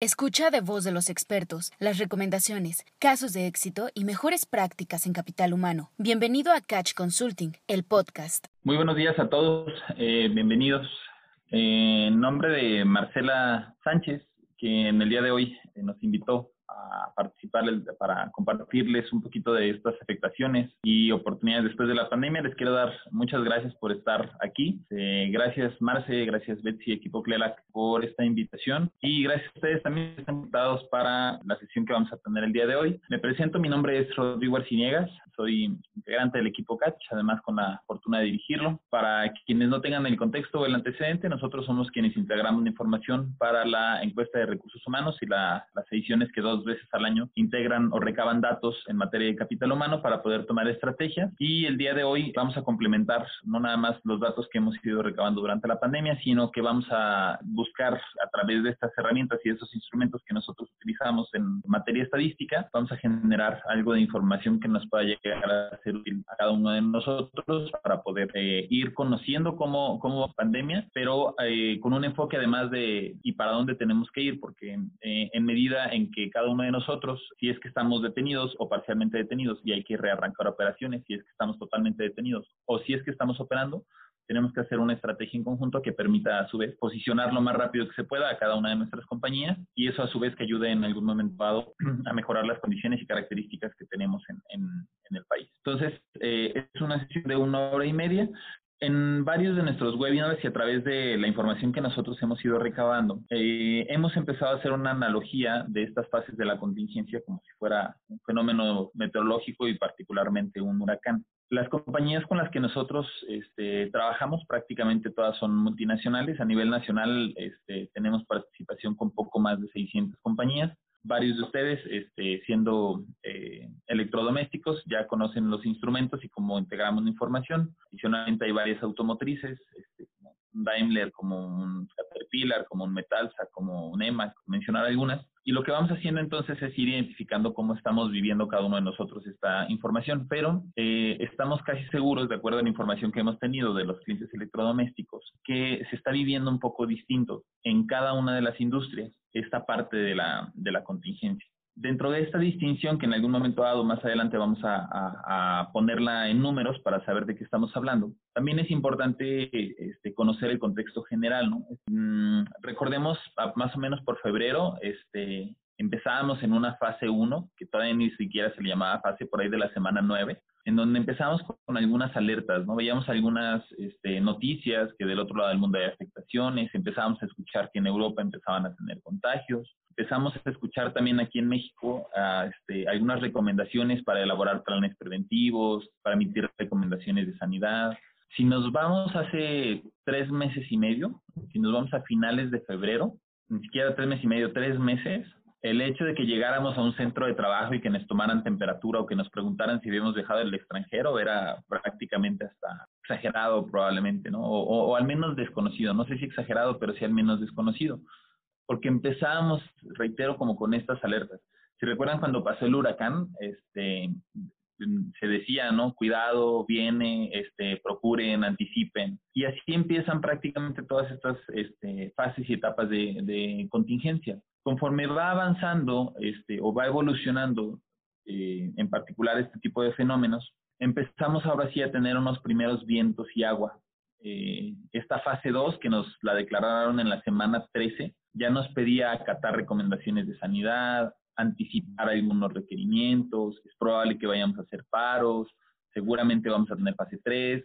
Escucha de voz de los expertos las recomendaciones, casos de éxito y mejores prácticas en capital humano. Bienvenido a Catch Consulting, el podcast. Muy buenos días a todos, eh, bienvenidos. en nombre de Marcela Sánchez, que en el día de hoy eh, nos invitó a participar para compartirles un poquito de estas afectaciones y oportunidades después de la pandemia. Les quiero dar muchas gracias por estar aquí. Eh, gracias Marce, gracias Betsy, equipo CLELAC por esta invitación y gracias a ustedes también están invitados para la sesión que vamos a tener el día de hoy. Me presento, mi nombre es Rodrigo Arciniegas, soy integrante del equipo CATCH, además con la fortuna de dirigirlo. Para quienes no tengan el contexto o el antecedente, nosotros somos quienes integramos la información para la encuesta de recursos humanos y las ediciones que dos veces al año integran o recaban datos en materia de capital humano para poder tomar estrategias. Y el día de hoy vamos a complementar no nada más los datos que hemos ido recabando durante la pandemia, sino que vamos a buscar a través de estas herramientas y de esos instrumentos que nosotros utilizamos en materia estadística, vamos a generar algo de información que nos pueda llegar a ser útil a cada uno de nosotros para poder eh, ir conociendo cómo, cómo pandemia, pero eh, con un enfoque además de y para dónde tenemos que ir, porque eh, en medida en que cada uno de nosotros, si es que estamos detenidos o parcialmente detenidos y hay que rearrancar operaciones, si es que estamos totalmente detenidos o si es que estamos operando, tenemos que hacer una estrategia en conjunto que permita a su vez posicionar lo más rápido que se pueda a cada una de nuestras compañías y eso a su vez que ayude en algún momento dado a mejorar las condiciones y características que tenemos en, en, el país. Entonces, eh, es una sesión de una hora y media. En varios de nuestros webinars y a través de la información que nosotros hemos ido recabando, eh, hemos empezado a hacer una analogía de estas fases de la contingencia como si fuera un fenómeno meteorológico y particularmente un huracán. Las compañías con las que nosotros este, trabajamos prácticamente todas son multinacionales. A nivel nacional este, tenemos participación con poco más de 600 compañías. Varios de ustedes, este, siendo eh, electrodomésticos, ya conocen los instrumentos y cómo integramos la información. Adicionalmente hay varias automotrices, este, como un Daimler, como un Caterpillar, como un Metalsa, como un EMA, mencionar algunas. Y lo que vamos haciendo entonces es ir identificando cómo estamos viviendo cada uno de nosotros esta información, pero eh, estamos casi seguros, de acuerdo a la información que hemos tenido de los clientes electrodomésticos, que se está viviendo un poco distinto en cada una de las industrias esta parte de la, de la contingencia. Dentro de esta distinción, que en algún momento dado más adelante vamos a, ponerla en números para saber de qué estamos hablando, también es importante este, conocer el contexto general. ¿no? Mm, recordemos, más o menos por febrero, este, empezábamos en una fase 1, que todavía ni siquiera se le llamaba fase por ahí de la semana 9, en donde empezamos con algunas alertas, ¿no? Veíamos algunas este, noticias que del otro lado del mundo hay afectaciones, empezábamos a escuchar que en Europa empezaban a tener contagios, empezamos a escuchar también aquí en México este, algunas recomendaciones para elaborar planes preventivos, para emitir recomendaciones de sanidad. Si nos vamos hace tres meses y medio, si nos vamos a finales de febrero, ni siquiera tres meses y medio, tres meses, el hecho de que llegáramos a un centro de trabajo y que nos tomaran temperatura o que nos preguntaran si habíamos dejado el extranjero era prácticamente hasta exagerado probablemente, ¿no? O, o, al menos desconocido, no sé si exagerado, pero sí al menos desconocido porque empezábamos, reitero, como con estas alertas. Si recuerdan cuando pasó el huracán, este, se decía, ¿no? Cuidado, viene, este, procuren, anticipen. Y así empiezan prácticamente todas estas este, fases y etapas de, de, contingencia. Conforme va avanzando este, o va evolucionando, eh, en particular este tipo de fenómenos, empezamos ahora sí a tener unos primeros vientos y agua. Eh, esta fase 2, que nos la declararon en la semana 13, ya nos pedía acatar recomendaciones de sanidad, anticipar algunos requerimientos, es probable que vayamos a hacer paros, seguramente vamos a tener fase 3.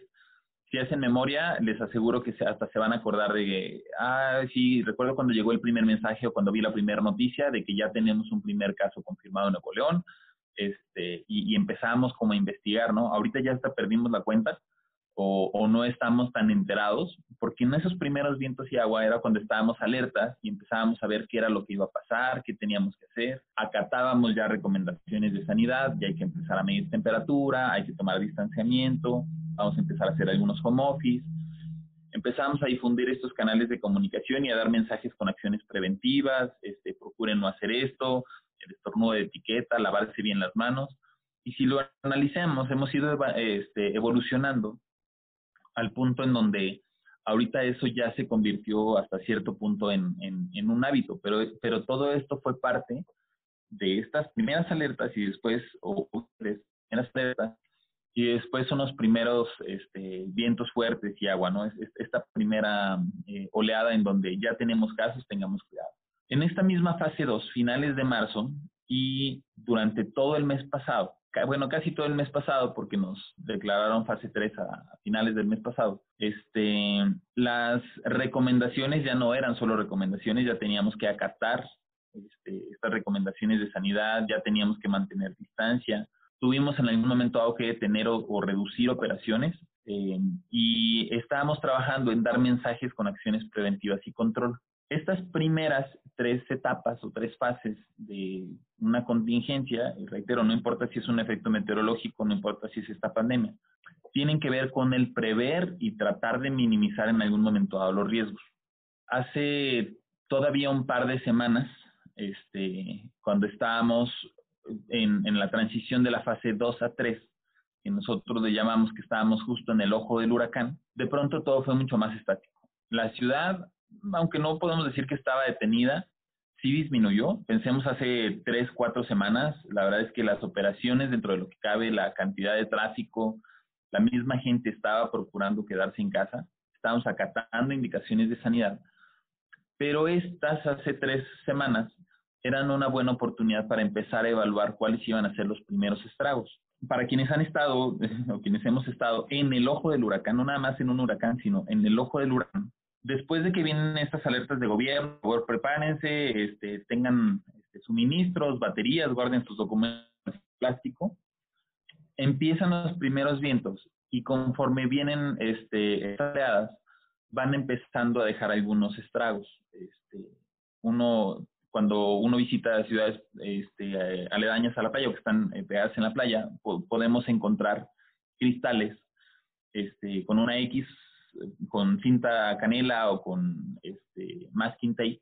Si hacen memoria, les aseguro que hasta se van a acordar de que, ah, sí, recuerdo cuando llegó el primer mensaje o cuando vi la primera noticia de que ya tenemos un primer caso confirmado en Nuevo León, este, y, y empezamos como a investigar, ¿no? Ahorita ya hasta perdimos la cuenta, o, no estamos tan enterados, porque en esos primeros vientos y agua era cuando estábamos alertas y empezábamos a ver qué era lo que iba a pasar, qué teníamos que hacer, acatábamos ya recomendaciones de sanidad, ya hay que empezar a medir temperatura, hay que tomar distanciamiento, vamos a empezar a hacer algunos home office, empezamos a difundir estos canales de comunicación y a dar mensajes con acciones preventivas, este, procuren no hacer esto, el estornudo de etiqueta, lavarse bien las manos. Y si lo analicemos, hemos ido este, evolucionando al punto en donde Ahorita eso ya se convirtió hasta cierto punto en, en, un hábito, pero, pero todo esto fue parte de estas primeras alertas y después, o primeras alertas, y después son los primeros este, vientos fuertes y agua, ¿no? Es, esta primera eh, oleada en donde ya tenemos casos, tengamos cuidado. En esta misma fase 2, finales de marzo y durante todo el mes pasado, bueno, casi todo el mes pasado, porque nos declararon fase 3 a, finales del mes pasado, este, las recomendaciones ya no eran solo recomendaciones, ya teníamos que acatar este, estas recomendaciones de sanidad, ya teníamos que mantener distancia, tuvimos en algún momento algo que detener o, reducir operaciones eh, y estábamos trabajando en dar mensajes con acciones preventivas y control. Estas primeras tres etapas o tres fases de una contingencia, y reitero, no importa si es un efecto meteorológico, no importa si es esta pandemia, tienen que ver con el prever y tratar de minimizar en algún momento dado los riesgos. Hace todavía un par de semanas, este, cuando estábamos en, en la transición de la fase 2 a 3, que nosotros le llamamos que estábamos justo en el ojo del huracán, de pronto todo fue mucho más estático. La ciudad aunque no podemos decir que estaba detenida, sí disminuyó. Pensemos hace tres, cuatro semanas, la verdad es que las operaciones dentro de lo que cabe, la cantidad de tráfico, la misma gente estaba procurando quedarse en casa, estábamos acatando indicaciones de sanidad, pero estas hace tres semanas eran una buena oportunidad para empezar a evaluar cuáles iban a ser los primeros estragos. Para quienes han estado, o quienes hemos estado en el ojo del huracán, no nada más en un huracán, sino en el ojo del huracán, después de que vienen estas alertas de gobierno, por prepárense, este, tengan este, suministros, baterías, guarden sus documentos en plástico, empiezan los primeros vientos y conforme vienen este, estas van empezando a dejar algunos estragos. Este, uno, cuando uno visita ciudades este, aledañas a la playa o que están eh, pegadas en la playa, podemos encontrar cristales este, con una X con cinta canela o con este, masking tape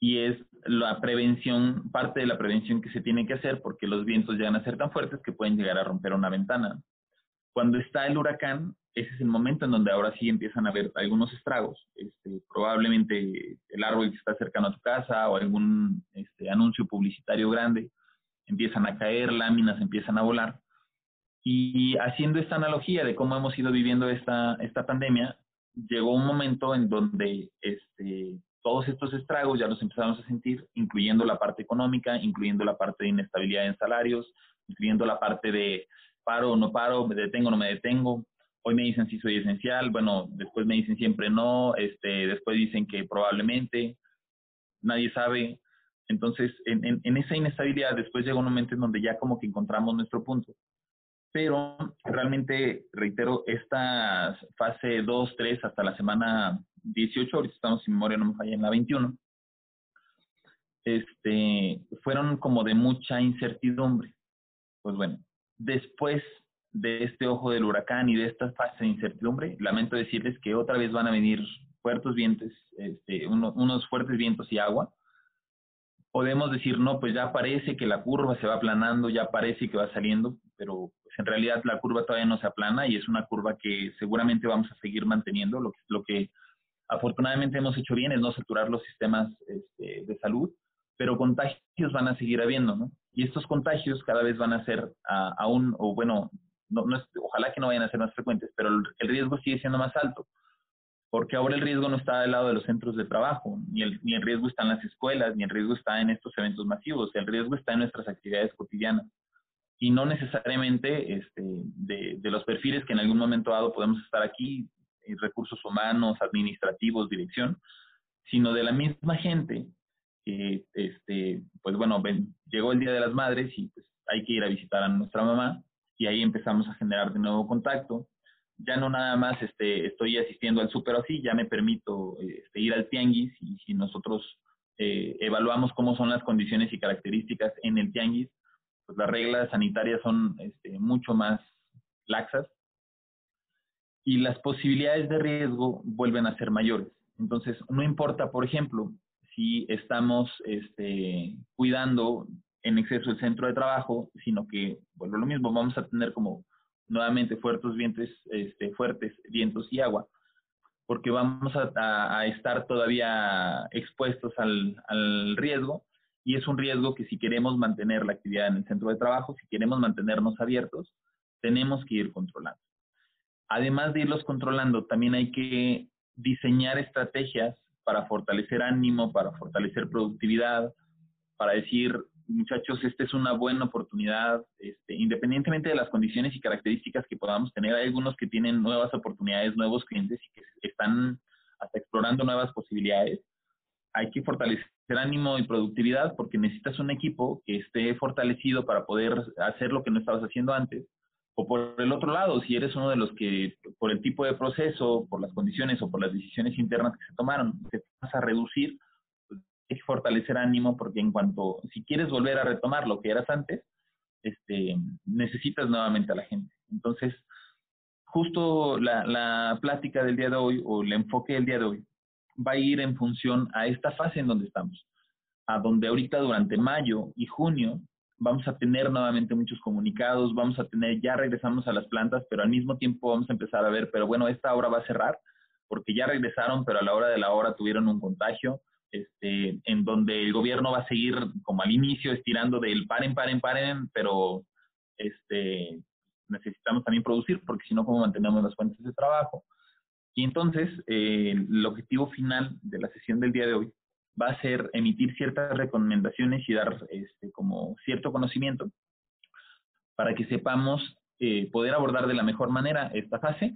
y es la prevención, parte de la prevención que se tiene que hacer porque los vientos llegan a ser tan fuertes que pueden llegar a romper una ventana. Cuando está el huracán, ese es el momento en donde ahora sí empiezan a haber algunos estragos. Este, probablemente el árbol que está cercano a tu casa o algún este, anuncio publicitario grande empiezan a caer, láminas empiezan a volar. Y haciendo esta analogía de cómo hemos ido viviendo esta, esta pandemia, llegó un momento en donde este, todos estos estragos ya los empezamos a sentir, incluyendo la parte económica, incluyendo la parte de inestabilidad en salarios, incluyendo la parte de paro o no paro, me detengo o no me detengo. Hoy me dicen si soy esencial, bueno, después me dicen siempre no, este, después dicen que probablemente, nadie sabe. Entonces, en, esa inestabilidad, después llega un momento en donde ya como que encontramos nuestro punto pero realmente, reitero, esta fase 2, 3 hasta la semana 18, ahorita estamos sin memoria, no me falla, en la 21, este, fueron como de mucha incertidumbre. Pues bueno, después de este ojo del huracán y de esta fase de incertidumbre, lamento decirles que otra vez van a venir fuertes vientos, este, unos fuertes vientos y agua. Podemos decir, no, pues ya parece que la curva se va aplanando, ya parece que va saliendo, pero pues en realidad la curva todavía no se aplana y es una curva que seguramente vamos a seguir manteniendo. Lo que, lo que afortunadamente hemos hecho bien es no saturar los sistemas este, de salud, pero contagios van a seguir habiendo, ¿no? Y estos contagios cada vez van a ser aún, o bueno, no, no ojalá que no vayan a ser más frecuentes, pero el, el, riesgo sigue siendo más alto, porque ahora el riesgo no está del lado de los centros de trabajo, ni el, ni el riesgo está en las escuelas, ni el riesgo está en estos eventos masivos, el riesgo está en nuestras actividades cotidianas y no necesariamente este, de, los perfiles que en algún momento dado podemos estar aquí, en recursos humanos, administrativos, dirección, sino de la misma gente que, este, pues bueno, llegó el Día de las Madres y pues hay que ir a visitar a nuestra mamá y ahí empezamos a generar de nuevo contacto. Ya no nada más este, estoy asistiendo al súper así, ya me permito este, ir al tianguis y si nosotros eh, evaluamos cómo son las condiciones y características en el tianguis, pues, las reglas sanitarias son este, mucho más laxas y las posibilidades de riesgo vuelven a ser mayores. Entonces, no importa, por ejemplo, si estamos este, cuidando en exceso el centro de trabajo, sino que, vuelvo lo mismo, vamos a tener como nuevamente fuertes vientos, este, fuertes vientos y agua. porque vamos a, estar todavía expuestos al, riesgo y es un riesgo que si queremos mantener la actividad en el centro de trabajo, si queremos mantenernos abiertos, tenemos que ir controlando. Además de irlos controlando, también hay que diseñar estrategias para fortalecer ánimo, para fortalecer productividad, para decir, muchachos, esta es una buena oportunidad, este, independientemente de las condiciones y características que podamos tener, hay algunos que tienen nuevas oportunidades, nuevos clientes y que están hasta explorando nuevas posibilidades. Hay que fortalecer ánimo y productividad porque necesitas un equipo que esté fortalecido para poder hacer lo que no estabas haciendo antes. O por el otro lado, si eres uno de los que, por el tipo de proceso, por las condiciones o por las decisiones internas que se tomaron, te vas a reducir, hay que fortalecer ánimo porque en cuanto, si quieres volver a retomar lo que eras antes, este, necesitas nuevamente a la gente. Entonces, justo la, la plática del día de hoy o el enfoque del día de hoy va a ir en función a esta fase en donde estamos, a donde ahorita durante mayo y junio vamos a tener nuevamente muchos comunicados, vamos a tener, ya regresamos a las plantas, pero al mismo tiempo vamos a empezar a ver, pero bueno, esta hora va a cerrar porque ya regresaron, pero a la hora de la hora tuvieron un contagio, este, en donde el gobierno va a seguir como al inicio estirando del paren, paren, paren, pero este, necesitamos también producir porque si no, ¿cómo mantenemos las fuentes de trabajo? Y entonces, eh, el objetivo final de la sesión del día de hoy va a ser emitir ciertas recomendaciones y dar este, como cierto conocimiento para que sepamos eh, poder abordar de la mejor manera esta fase,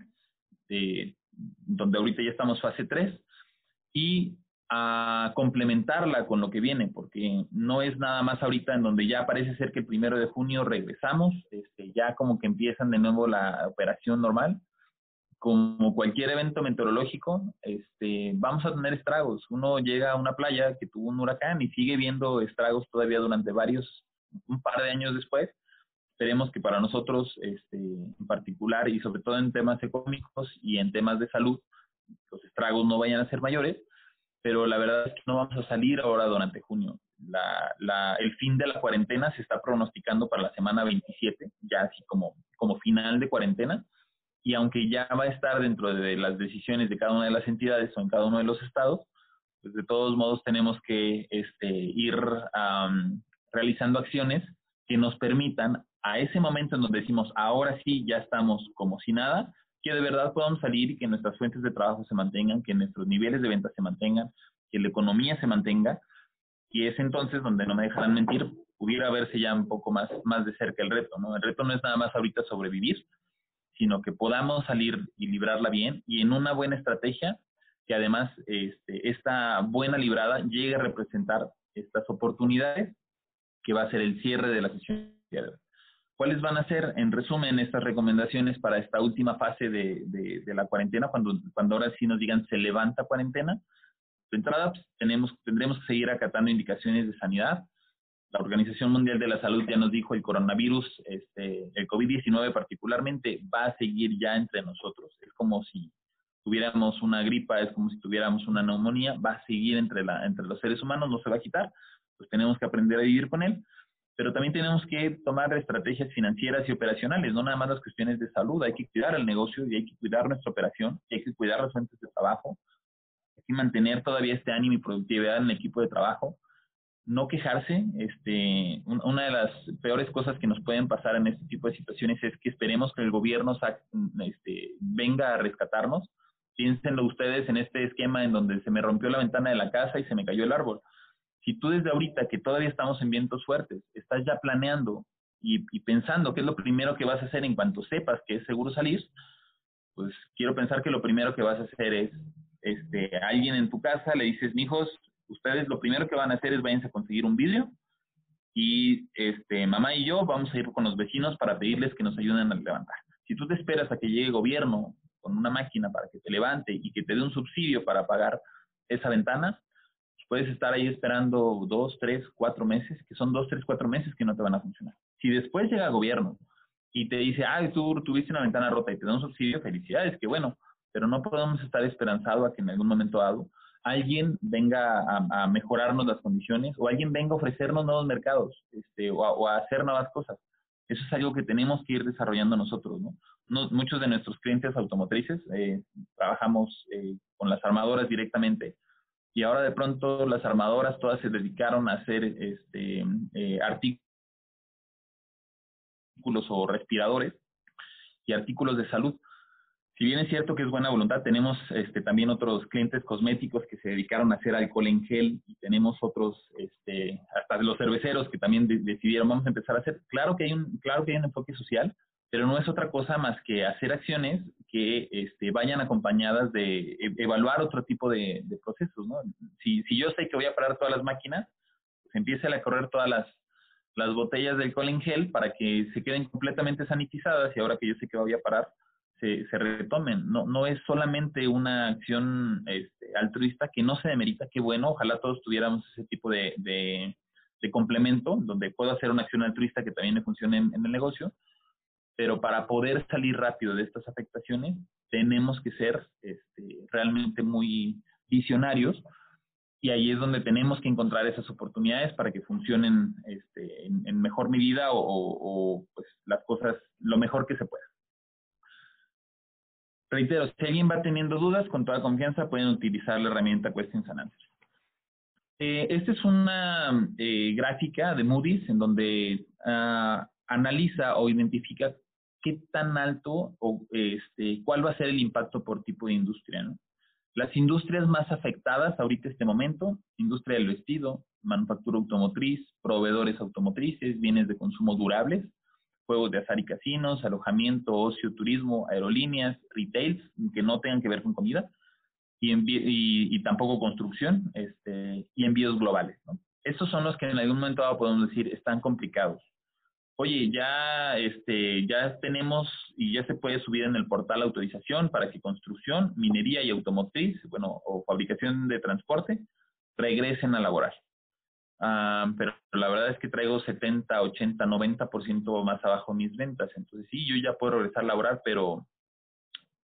eh, donde ahorita ya estamos fase 3, y a complementarla con lo que viene, porque no es nada más ahorita en donde ya parece ser que el primero de junio regresamos, este, ya como que empiezan de nuevo la operación normal. Como cualquier evento meteorológico, este, vamos a tener estragos. Uno llega a una playa que tuvo un huracán y sigue viendo estragos todavía durante varios, un par de años después. Esperemos que para nosotros, este, en particular y sobre todo en temas económicos y en temas de salud, los estragos no vayan a ser mayores pero la verdad es que no vamos a salir ahora durante junio. el fin de la cuarentena se está pronosticando para la semana 27, ya así como, como final de cuarentena, y aunque ya va a estar dentro de las decisiones de cada una de las entidades o en cada uno de los estados, pues de todos modos tenemos que este, ir realizando acciones que nos permitan a ese momento en donde decimos, ahora sí, ya estamos como si nada, que de verdad podamos salir y que nuestras fuentes de trabajo se mantengan, que nuestros niveles de venta se mantengan, que la economía se mantenga. Y es entonces donde no me dejarán mentir, pudiera verse ya un poco más, más de cerca el reto, ¿no? El reto no es nada más ahorita sobrevivir, sino que podamos salir y librarla bien y en una buena estrategia que además este, esta buena librada llegue a representar estas oportunidades que va a ser el cierre de la sesión. ¿Cuáles van a ser, en resumen, estas recomendaciones para esta última fase de, de, la cuarentena, cuando, cuando ahora sí nos digan se levanta cuarentena? De entrada, pues, tenemos, tendremos que seguir acatando indicaciones de sanidad. La Organización Mundial de la Salud ya nos dijo el coronavirus, este, el COVID-19 particularmente, va a seguir ya entre nosotros. Es como si tuviéramos una gripa, es como si tuviéramos una neumonía, va a seguir entre, la, entre los seres humanos, no se va a quitar, pues tenemos que aprender a vivir con él. Pero también tenemos que tomar estrategias financieras y operacionales, no nada más las cuestiones de salud, hay que cuidar el negocio y hay que cuidar nuestra operación, y hay que cuidar las fuentes de trabajo, hay que mantener todavía este ánimo y productividad en el equipo de trabajo, no quejarse, este, una de las peores cosas que nos pueden pasar en este tipo de situaciones es que esperemos que el gobierno este, venga a rescatarnos. Piénsenlo ustedes en este esquema en donde se me rompió la ventana de la casa y se me cayó el árbol si tú desde ahorita, que todavía estamos en vientos fuertes, estás ya planeando y, pensando qué es lo primero que vas a hacer en cuanto sepas que es seguro salir, pues quiero pensar que lo primero que vas a hacer es, este, a alguien en tu casa le dices, mijos, ustedes lo primero que van a hacer es váyanse a conseguir un vídeo y este, mamá y yo vamos a ir con los vecinos para pedirles que nos ayuden a levantar. Si tú te esperas a que llegue el gobierno con una máquina para que te levante y que te dé un subsidio para pagar esa ventana, puedes estar ahí esperando dos, tres, cuatro meses, que son dos, tres, cuatro meses que no te van a funcionar. Si después llega el gobierno y te dice, ah, tú tuviste una ventana rota y te da un subsidio, felicidades, que bueno, pero no podemos estar esperanzado a que en algún momento dado alguien venga a, mejorarnos las condiciones o alguien venga a ofrecernos nuevos mercados este, o, a, hacer nuevas cosas. Eso es algo que tenemos que ir desarrollando nosotros, ¿no? muchos de nuestros clientes automotrices eh, trabajamos eh, con las armadoras directamente y ahora de pronto las armadoras todas se dedicaron a hacer este, eh, artículos o respiradores y artículos de salud si bien es cierto que es buena voluntad, tenemos este, también otros clientes cosméticos que se dedicaron a hacer alcohol en gel y tenemos otros, este, hasta los cerveceros que también decidieron vamos a empezar a hacer. Claro que hay un, claro que hay un enfoque social, pero no es otra cosa más que hacer acciones que este, vayan acompañadas de e, evaluar otro tipo de, procesos. Si, si yo sé que voy a parar todas las máquinas, pues empiece a correr todas las, las botellas de alcohol en gel para que se queden completamente sanitizadas y ahora que yo sé que voy a parar, se, retomen. No, no es solamente una acción este, altruista que no se demerita, qué bueno, ojalá todos tuviéramos ese tipo de, de, complemento, donde puedo hacer una acción altruista que también me funcione en, el negocio, pero para poder salir rápido de estas afectaciones, tenemos que ser este, realmente muy visionarios y ahí es donde tenemos que encontrar esas oportunidades para que funcionen este, en, mejor medida o, o, pues las cosas lo mejor que se pueda. Reitero, si alguien va teniendo dudas, con toda confianza pueden utilizar la herramienta Questions and Answers. Eh, esta es una eh, gráfica de Moody's en donde ah, analiza o identifica qué tan alto o este, cuál va a ser el impacto por tipo de industria. Las industrias más afectadas ahorita este momento, industria del vestido, manufactura automotriz, proveedores automotrices, bienes de consumo durables, juegos de azar y casinos, alojamiento, ocio, turismo, aerolíneas, retails, que no tengan que ver con comida, y, y, tampoco construcción, este, y envíos globales. ¿no? Estos son los que en algún momento podemos decir están complicados. Oye, ya, este, ya tenemos y ya se puede subir en el portal autorización para que construcción, minería y automotriz, bueno, o fabricación de transporte, regresen a laborar. Ah, pero la verdad es que traigo 70, 80, 90% más abajo mis ventas. Entonces, sí, yo ya puedo regresar a laborar, pero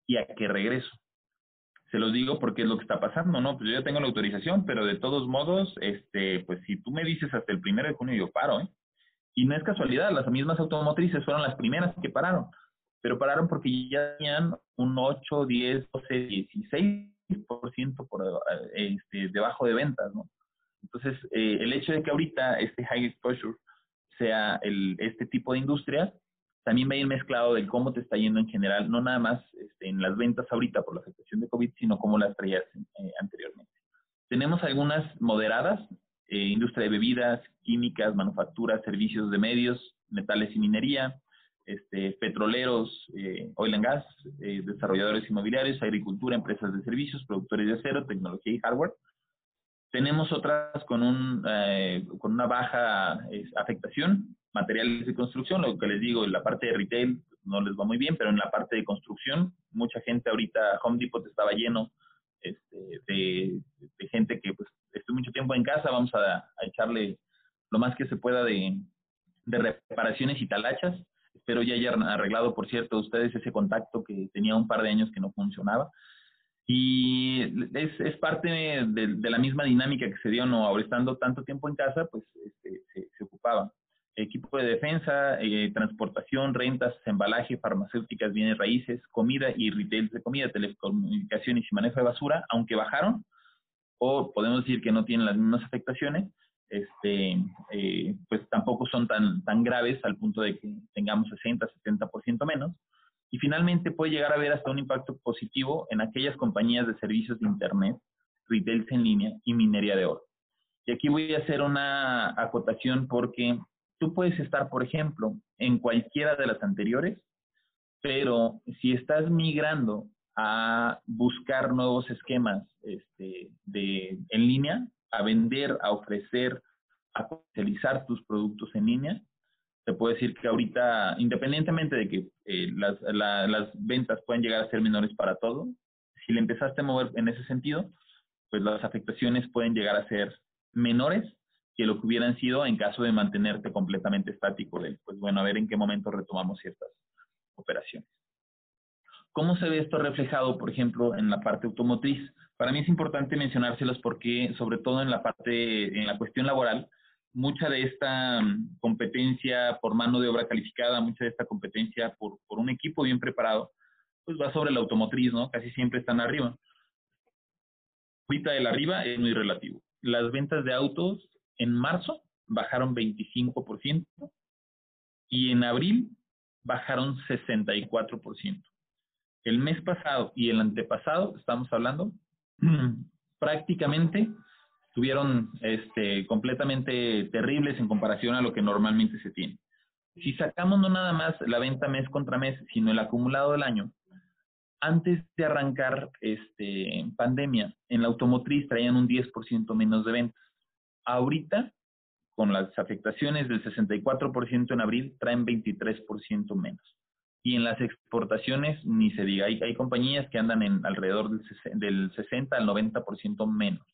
¿y a qué regreso? Se los digo porque es lo que está pasando, ¿no? Pues yo ya tengo la autorización, pero de todos modos, este, pues si tú me dices hasta el primero de junio, yo paro, ¿eh? Y no es casualidad, las mismas automotrices fueron las primeras que pararon, pero pararon porque ya tenían un 8, 10, 12, 16% por, este, debajo de ventas, ¿no? Entonces, eh, el hecho de que ahorita este high exposure sea el, este tipo de industria, también va a ir mezclado de cómo te está yendo en general, no nada más este, en las ventas ahorita por la afectación de COVID, sino cómo las traías eh, anteriormente. Tenemos algunas moderadas, eh, industria de bebidas, químicas, manufacturas, servicios de medios, metales y minería, este, petroleros, oil and gas, desarrolladores inmobiliarios, agricultura, empresas de servicios, productores de acero, tecnología y hardware. Tenemos otras con, un, eh, con una baja afectación, materiales de construcción, lo que les digo, en la parte de retail no les va muy bien, pero en la parte de construcción, mucha gente ahorita, Home Depot estaba lleno este, de, gente que pues estoy mucho tiempo en casa, vamos a, echarle lo más que se pueda de, de reparaciones y talachas. Espero ya hayan arreglado, por cierto, ustedes ese contacto que tenía un par de años que no funcionaba. Y es, es parte de, la misma dinámica que se dio, ¿no? Ahora estando tanto tiempo en casa, pues este, se, ocupaba. Equipo de defensa, eh, transportación, rentas, embalaje, farmacéuticas, bienes raíces, comida y retail de comida, telecomunicaciones y manejo de basura, aunque bajaron, o podemos decir que no tienen las mismas afectaciones, este, eh, pues tampoco son tan, tan graves al punto de que tengamos 60, 70% menos. Y finalmente puede llegar a haber hasta un impacto positivo en aquellas compañías de servicios de Internet, retails en línea y minería de oro. Y aquí voy a hacer una acotación porque tú puedes estar, por ejemplo, en cualquiera de las anteriores, pero si estás migrando a buscar nuevos esquemas este, de, en línea, a vender, a ofrecer, a comercializar tus productos en línea, te puedo decir que ahorita, independientemente de que eh, las, las ventas pueden llegar a ser menores para todo, si le empezaste a mover en ese sentido, pues las afectaciones pueden llegar a ser menores que lo que hubieran sido en caso de mantenerte completamente estático. Pues bueno, a ver en qué momento retomamos ciertas operaciones. ¿Cómo se ve esto reflejado, por ejemplo, en la parte automotriz? Para mí es importante mencionárselos porque, sobre todo en la parte, en la cuestión laboral, mucha de esta mm, competencia por mano de obra calificada, mucha de esta competencia por, por un equipo bien preparado, pues va sobre la automotriz, ¿no? Casi siempre están arriba. Ahorita el arriba es muy relativo. Las ventas de autos en marzo bajaron 25% y en abril bajaron 64%. El mes pasado y el antepasado, estamos hablando, prácticamente estuvieron este, completamente terribles en comparación a lo que normalmente se tiene. Si sacamos no nada más la venta mes contra mes, sino el acumulado del año, antes de arrancar este, pandemia, en la automotriz traían un 10% menos de ventas. Ahorita, con las afectaciones del 64% en abril, traen 23% menos. Y en las exportaciones, ni se diga, hay, hay compañías que andan en alrededor del, del 60 al 90% menos.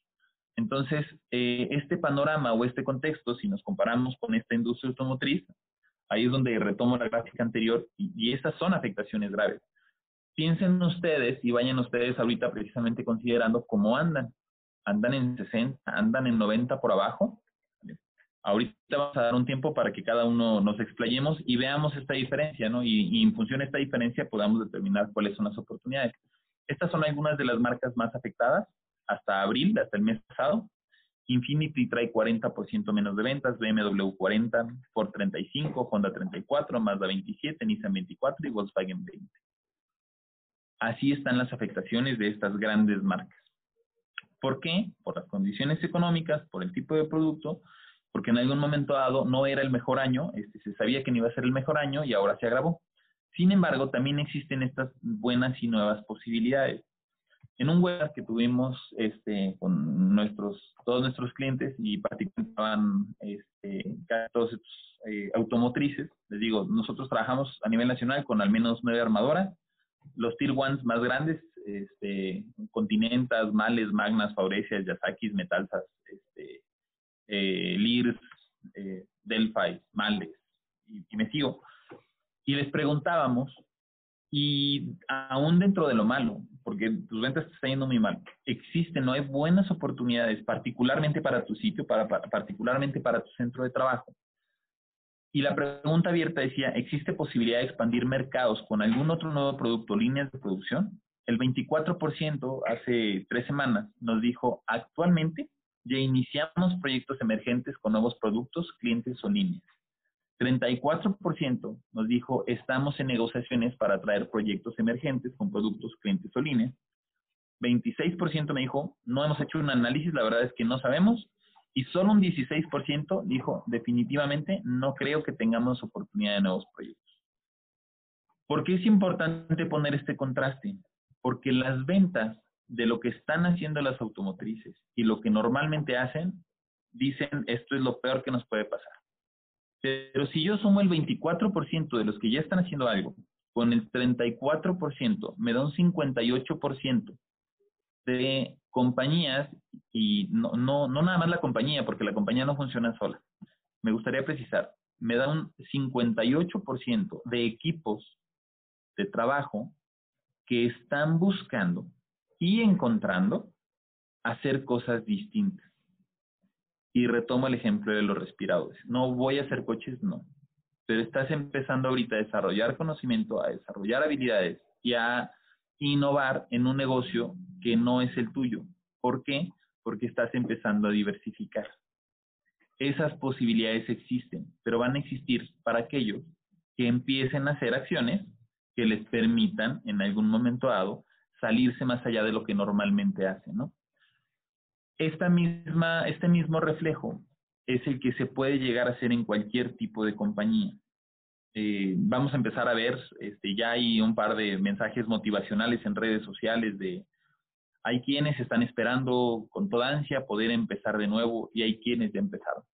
Entonces, eh, este panorama o este contexto, si nos comparamos con esta industria automotriz, ahí es donde retomo la gráfica anterior y, y esas son afectaciones graves. Piensen ustedes y vayan ustedes ahorita precisamente considerando cómo andan. Andan en 60, andan en 90 por abajo. Ahorita vamos a dar un tiempo para que cada uno nos explayemos y veamos esta diferencia, ¿no? Y, y en función de esta diferencia podamos determinar cuáles son las oportunidades. Estas son algunas de las marcas más afectadas hasta abril, hasta el mes pasado. Infinity trae 40% menos de ventas, BMW 40, Ford 35, Honda 34, Mazda 27, Nissan 24 y Volkswagen 20. Así están las afectaciones de estas grandes marcas. ¿Por qué? Por las condiciones económicas, por el tipo de producto, porque en algún momento dado no era el mejor año, este, se sabía que no iba a ser el mejor año y ahora se agravó. Sin embargo, también existen estas buenas y nuevas posibilidades en un webinar que tuvimos este, con nuestros, todos nuestros clientes y participaban este, todos estos eh, automotrices, les digo, nosotros trabajamos a nivel nacional con al menos nueve armadoras, los tier ones más grandes, este, Continentas, Males, Magnas, Faurecias, Yasakis, Metalsas, este, eh, Lears, eh, Delphi, Males, y, y me sigo. Y les preguntábamos y aún dentro de lo malo, porque tus ventas te están yendo muy mal, existen, no hay buenas oportunidades, particularmente para tu sitio, para, particularmente para tu centro de trabajo. Y la pregunta abierta decía, ¿existe posibilidad de expandir mercados con algún otro nuevo producto, líneas de producción? El 24% hace tres semanas nos dijo, actualmente ya iniciamos proyectos emergentes con nuevos productos, clientes o líneas. 34% nos dijo, estamos en negociaciones para traer proyectos emergentes con productos, clientes o líneas. 26% me dijo, no hemos hecho un análisis, la verdad es que no sabemos. Y solo un 16% dijo, definitivamente no creo que tengamos oportunidad de nuevos proyectos. ¿Por qué es importante poner este contraste? Porque las ventas de lo que están haciendo las automotrices y lo que normalmente hacen, dicen, esto es lo peor que nos puede pasar. Pero si yo sumo el 24% de los que ya están haciendo algo, con el 34%, me da un 58% de compañías, y no, no, no nada más la compañía, porque la compañía no funciona sola. Me gustaría precisar, me da un 58% de equipos de trabajo que están buscando y encontrando hacer cosas distintas. Y retomo el ejemplo de los respiradores. No voy a hacer coches, no. Pero estás empezando ahorita a desarrollar conocimiento, a desarrollar habilidades y a innovar en un negocio que no es el tuyo. ¿Por qué? Porque estás empezando a diversificar. Esas posibilidades existen, pero van a existir para aquellos que empiecen a hacer acciones que les permitan en algún momento dado salirse más allá de lo que normalmente hacen, ¿no? Esta misma, este mismo reflejo es el que se puede llegar a hacer en cualquier tipo de compañía. Eh, vamos a empezar a ver, este, ya hay un par de mensajes motivacionales en redes sociales de hay quienes están esperando con toda ansia poder empezar de nuevo y hay quienes ya empezaron.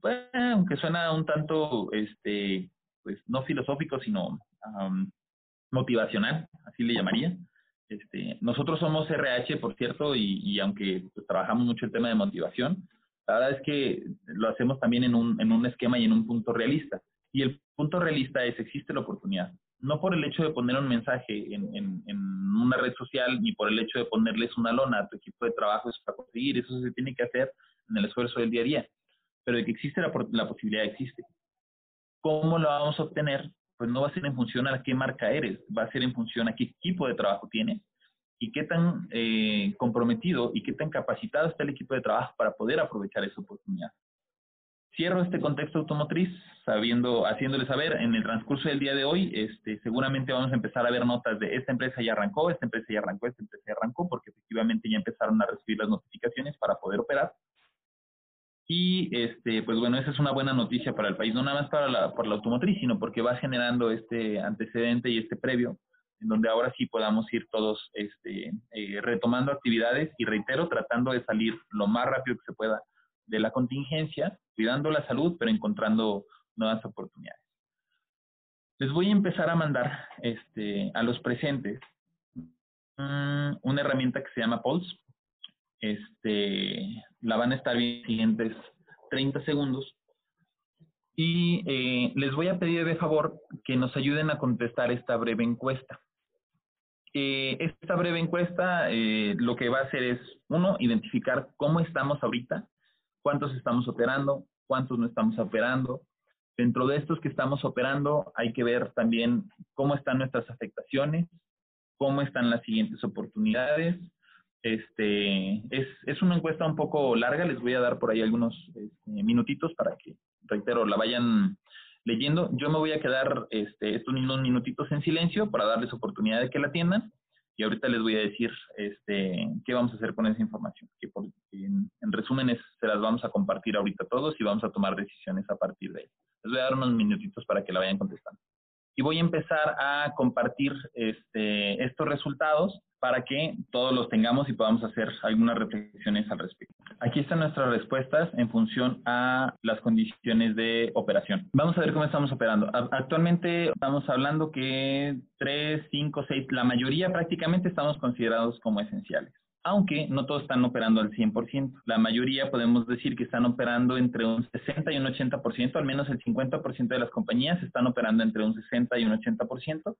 Pues, aunque suena un tanto, este, pues no filosófico, sino motivacional, así le llamaría. Este, nosotros somos RH, por cierto, y, aunque pues, trabajamos mucho el tema de motivación, la verdad es que lo hacemos también en un, en un esquema y en un punto realista. Y el punto realista es, existe la oportunidad. No por el hecho de poner un mensaje en, en, en una red social, ni por el hecho de ponerles una lona a tu equipo de trabajo, eso para conseguir, eso se tiene que hacer en el esfuerzo del día a día. pero de que existe la, la posibilidad existe. ¿Cómo lo vamos a obtener? Pues no va a ser en función a qué marca eres, va a ser en función a qué equipo de trabajo tienes y qué tan eh, comprometido y qué tan capacitado está el equipo de trabajo para poder aprovechar esa oportunidad. Cierro este contexto automotriz sabiendo, haciéndole saber en el transcurso del día de hoy, este, seguramente vamos a empezar a ver notas de esta empresa ya arrancó, esta empresa ya arrancó, esta empresa ya arrancó, porque efectivamente ya empezaron a recibir las notificaciones para poder operar. Y este, pues bueno, esa es una buena noticia para el país, no nada más para la, por la automotriz, sino porque va generando este antecedente y este previo, en donde ahora sí podamos ir todos este, eh, retomando actividades y reitero, tratando de salir lo más rápido que se pueda de la contingencia, cuidando la salud, pero encontrando nuevas oportunidades. Les voy a empezar a mandar este, a los presentes mm, una herramienta que se llama Pulse. Este, la van a estar viendo en siguientes 30 segundos. Y eh, les voy a pedir de favor que nos ayuden a contestar esta breve encuesta. Eh, esta breve encuesta eh, lo que va a hacer es, uno, identificar cómo estamos ahorita cuántos estamos operando, cuántos no estamos operando. Dentro de estos que estamos operando hay que ver también cómo están nuestras afectaciones, cómo están las siguientes oportunidades. Este, es, es una encuesta un poco larga, les voy a dar por ahí algunos este, minutitos para que, reitero, la vayan leyendo. Yo me voy a quedar este, estos unos minutitos en silencio para darles oportunidad de que la atiendan y ahorita les voy a decir este, qué vamos a hacer con esa información, que en, en, resumen se las vamos a compartir ahorita todos y vamos a tomar decisiones a partir de ahí. Les voy a dar unos minutitos para que la vayan contestando. Y voy a empezar a compartir este, estos resultados para que todos los tengamos y podamos hacer algunas reflexiones al respecto. Aquí están nuestras respuestas en función a las condiciones de operación. Vamos a ver cómo estamos operando. Actualmente estamos hablando que 3, 5, 6, la mayoría prácticamente estamos considerados como esenciales aunque no todos están operando al 100%. La mayoría podemos decir que están operando entre un 60 y un 80%, al menos el 50% de las compañías están operando entre un 60 y un 80%,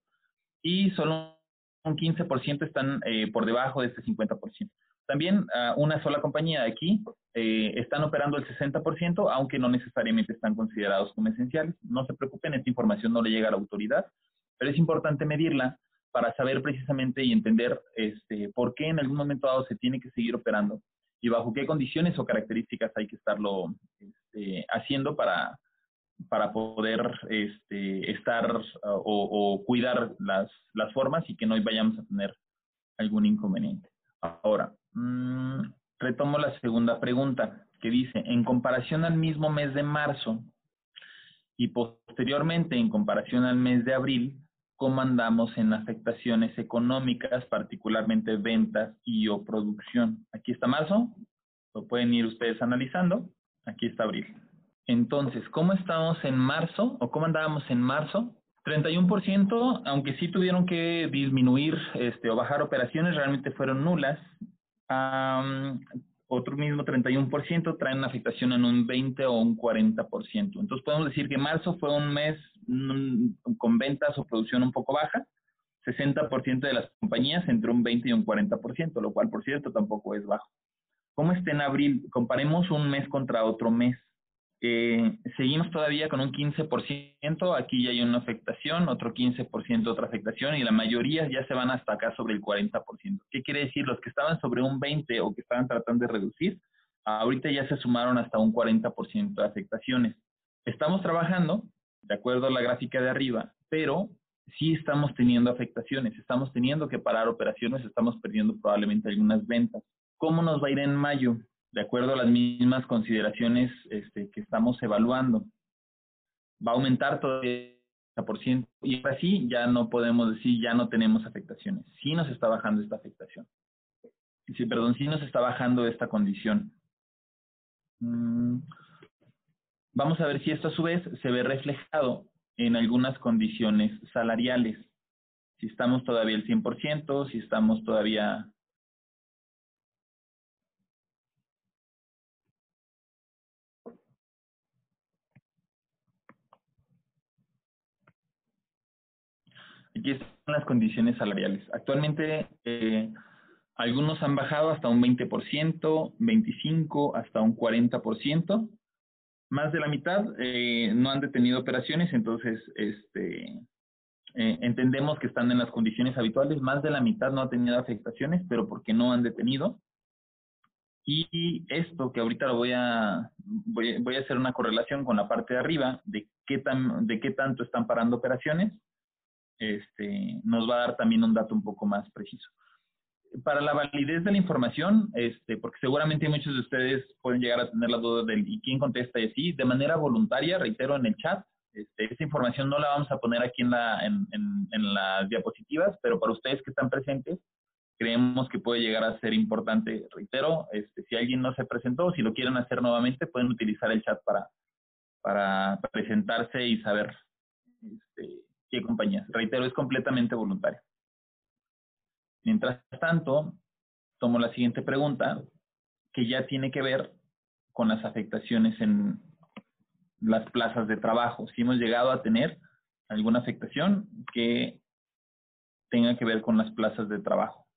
y solo un 15% están eh, por debajo de este 50%. También uh, una sola compañía de aquí eh, están operando el 60%, aunque no necesariamente están considerados como esenciales. No se preocupen, esta información no le llega a la autoridad, pero es importante medirla para saber precisamente y entender este, por qué en algún momento dado se tiene que seguir operando y bajo qué condiciones o características hay que estarlo este, haciendo para, para poder este, estar o, cuidar las, las, formas y que no vayamos a tener algún inconveniente. Ahora, mmm, retomo la segunda pregunta que dice, en comparación al mismo mes de marzo y posteriormente en comparación al mes de abril, ¿cómo andamos en afectaciones económicas, particularmente ventas y o producción? Aquí está marzo, lo pueden ir ustedes analizando, aquí está abril. Entonces, ¿cómo estamos en marzo o cómo andábamos en marzo? 31%, aunque sí tuvieron que disminuir este, o bajar operaciones, realmente fueron nulas. Otro mismo 31% traen afectación en un 20 o un 40%. Entonces podemos decir que marzo fue un mes mm, con ventas o producción un poco baja. 60% de las compañías entre un 20 y un 40%, lo cual por cierto tampoco es bajo. ¿Cómo está en abril? Comparemos un mes contra otro mes. Eh, seguimos todavía con un 15%, aquí ya hay una afectación, otro 15% otra afectación y la mayoría ya se van hasta acá sobre el 40%. ¿Qué quiere decir? Los que estaban sobre un 20 o que estaban tratando de reducir, ahorita ya se sumaron hasta un 40% de afectaciones. Estamos trabajando, de acuerdo a la gráfica de arriba, pero sí estamos teniendo afectaciones, estamos teniendo que parar operaciones, estamos perdiendo probablemente algunas ventas. ¿Cómo nos va a ir en mayo? De acuerdo a las mismas consideraciones este, que estamos evaluando. Va a aumentar todavía por ciento y así ya no podemos decir ya no tenemos afectaciones. Sí nos está bajando esta afectación. Sí, perdón, sí nos está bajando esta condición. Mm, vamos a ver si esto a su vez se ve reflejado en algunas condiciones salariales. Si estamos todavía al 100%, si estamos todavía Aquí están las condiciones salariales. Actualmente eh, algunos han bajado hasta un 20%, 25%, hasta un 40%. Más de la mitad eh, no han detenido operaciones, entonces este, eh, entendemos que están en las condiciones habituales. Más de la mitad no ha tenido afectaciones, pero porque no han detenido. Y esto que ahorita lo voy a, voy, voy, a hacer una correlación con la parte de arriba de qué, tan, de qué tanto están parando operaciones, este, nos va a dar también un dato un poco más preciso. Para la validez de la información, este, porque seguramente muchos de ustedes pueden llegar a tener la duda del ¿y quién contesta? Y sí, de manera voluntaria, reitero en el chat, este, esta información no la vamos a poner aquí en, la, en, en, en las diapositivas, pero para ustedes que están presentes, creemos que puede llegar a ser importante. Reitero, este, si alguien no se presentó, si lo quieren hacer nuevamente, pueden utilizar el chat para, para presentarse y saber este, qué compañías. Reitero, es completamente voluntario. Mientras tanto, tomo la siguiente pregunta, que ya tiene que ver con las afectaciones en las plazas de trabajo. Si hemos llegado a tener alguna afectación que tenga que ver con las plazas de trabajo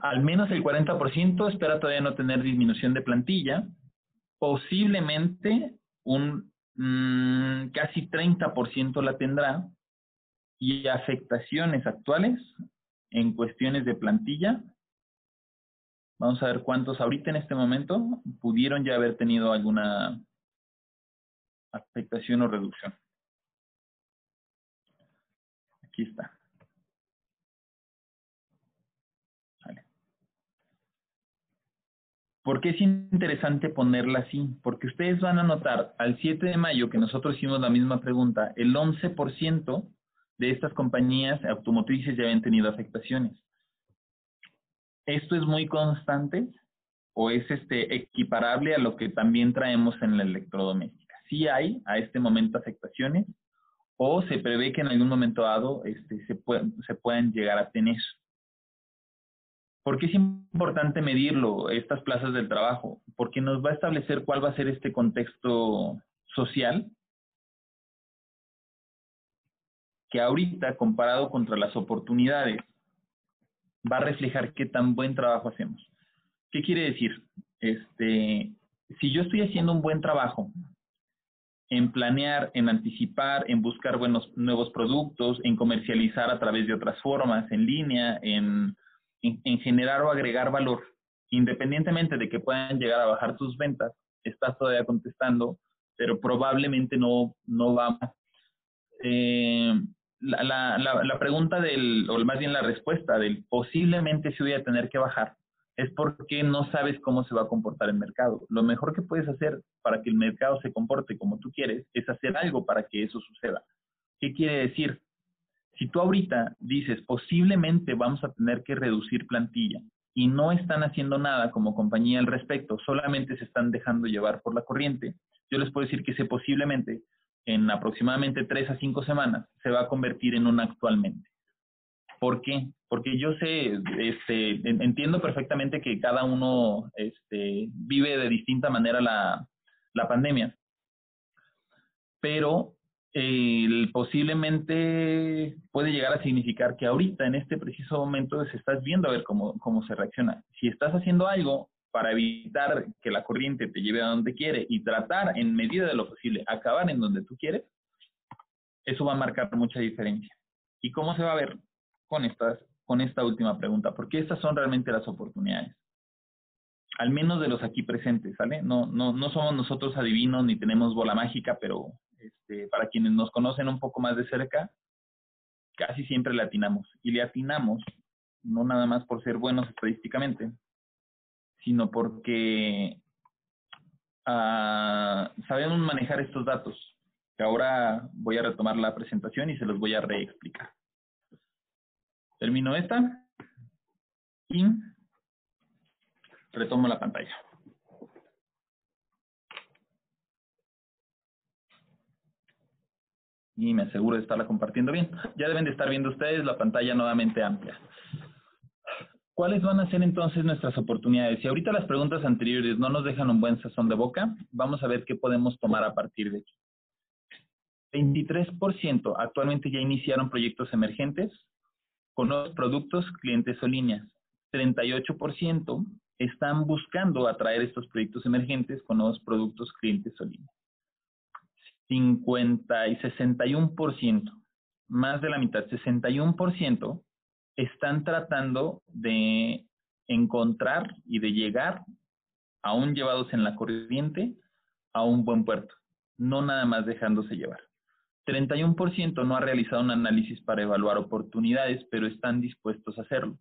al menos el 40% espera todavía no tener disminución de plantilla, posiblemente un mmm, casi 30% la tendrá y afectaciones actuales en cuestiones de plantilla. Vamos a ver cuántos ahorita en este momento pudieron ya haber tenido alguna afectación o reducción. Aquí está. ¿Por qué es interesante ponerla así? Porque ustedes van a notar al 7 de mayo que nosotros hicimos la misma pregunta, el 11% de estas compañías automotrices ya habían tenido afectaciones. ¿Esto es muy constante o es este equiparable a lo que también traemos en la electrodoméstica? Sí hay a este momento afectaciones o se prevé que en algún momento dado este, se, se puedan llegar a tener. ¿Por qué es importante medirlo, estas plazas del trabajo? Porque nos va a establecer cuál va a ser este contexto social que ahorita, comparado contra las oportunidades, va a reflejar qué tan buen trabajo hacemos. ¿Qué quiere decir? Este, si yo estoy haciendo un buen trabajo en planear, en anticipar, en buscar buenos nuevos productos, en comercializar a través de otras formas, en línea, en en, generar o agregar valor, independientemente de que puedan llegar a bajar tus ventas, estás todavía contestando, pero probablemente no, no va. Eh, la, la, la, pregunta del, o más bien la respuesta del posiblemente si voy a tener que bajar, es porque no sabes cómo se va a comportar el mercado. Lo mejor que puedes hacer para que el mercado se comporte como tú quieres es hacer algo para que eso suceda. ¿Qué quiere decir? Si tú ahorita dices, posiblemente vamos a tener que reducir plantilla y no están haciendo nada como compañía al respecto, solamente se están dejando llevar por la corriente, yo les puedo decir que ese posiblemente en aproximadamente tres a cinco semanas se va a convertir en un actualmente. ¿Por qué? Porque yo sé, este, entiendo perfectamente que cada uno este, vive de distinta manera la, la pandemia, pero el posiblemente puede llegar a significar que ahorita, en este preciso momento, se estás viendo a ver cómo, cómo se reacciona. Si estás haciendo algo para evitar que la corriente te lleve a donde quiere y tratar, en medida de lo posible, acabar en donde tú quieres, eso va a marcar mucha diferencia. ¿Y cómo se va a ver con, estas, con esta última pregunta? Porque estas son realmente las oportunidades. Al menos de los aquí presentes, ¿sale? No, no, no somos nosotros adivinos ni tenemos bola mágica, pero este, para quienes nos conocen un poco más de cerca, casi siempre le atinamos. Y le atinamos no nada más por ser buenos estadísticamente, sino porque uh, sabemos manejar estos datos, ahora voy a retomar la presentación y se los voy a reexplicar. Termino esta y retomo la pantalla. Y me aseguro de estarla compartiendo bien. Ya deben de estar viendo ustedes la pantalla nuevamente amplia. ¿Cuáles van a ser entonces nuestras oportunidades? Si ahorita las preguntas anteriores no nos dejan un buen sazón de boca, vamos a ver qué podemos tomar a partir de aquí. 23% actualmente ya iniciaron proyectos emergentes con nuevos productos, clientes o líneas. 38% están buscando atraer estos proyectos emergentes con nuevos productos, clientes o líneas. 50 y 61%, más de la mitad, 61%, están tratando de encontrar y de llegar, aún llevados en la corriente, a un buen puerto, no nada más dejándose llevar. 31% no ha realizado un análisis para evaluar oportunidades, pero están dispuestos a hacerlo.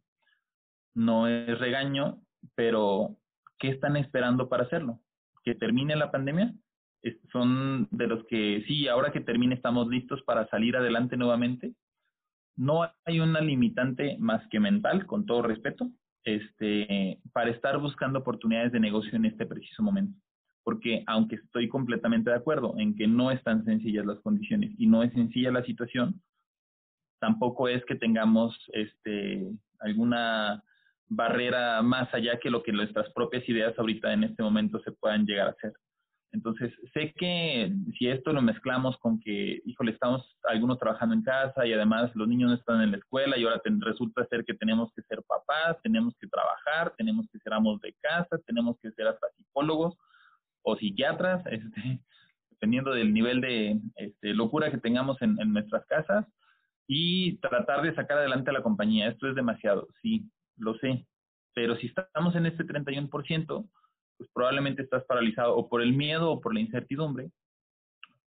No es regaño, pero ¿qué están esperando para hacerlo? ¿Que termine la pandemia? Son de los que sí, ahora que termine estamos listos para salir adelante nuevamente. No hay una limitante más que mental, con todo respeto, este, para estar buscando oportunidades de negocio en este preciso momento porque aunque estoy completamente de acuerdo en que no están sencillas las condiciones y no es sencilla la situación, tampoco es que tengamos este, alguna barrera más allá que lo que nuestras propias ideas ahorita en este momento se puedan llegar a hacer. Entonces, sé que si esto lo mezclamos con que, híjole, estamos algunos trabajando en casa y además los niños no están en la escuela y ahora resulta ser que tenemos que ser papás, tenemos que trabajar, tenemos que ser amos de casa, tenemos que ser hasta psicólogos, o psiquiatras, este, dependiendo del nivel de este, locura que tengamos en, nuestras casas, y tratar de sacar adelante a la compañía. Esto es demasiado, sí, lo sé, pero si estamos en este 31%, pues probablemente estás paralizado o por el miedo o por la incertidumbre,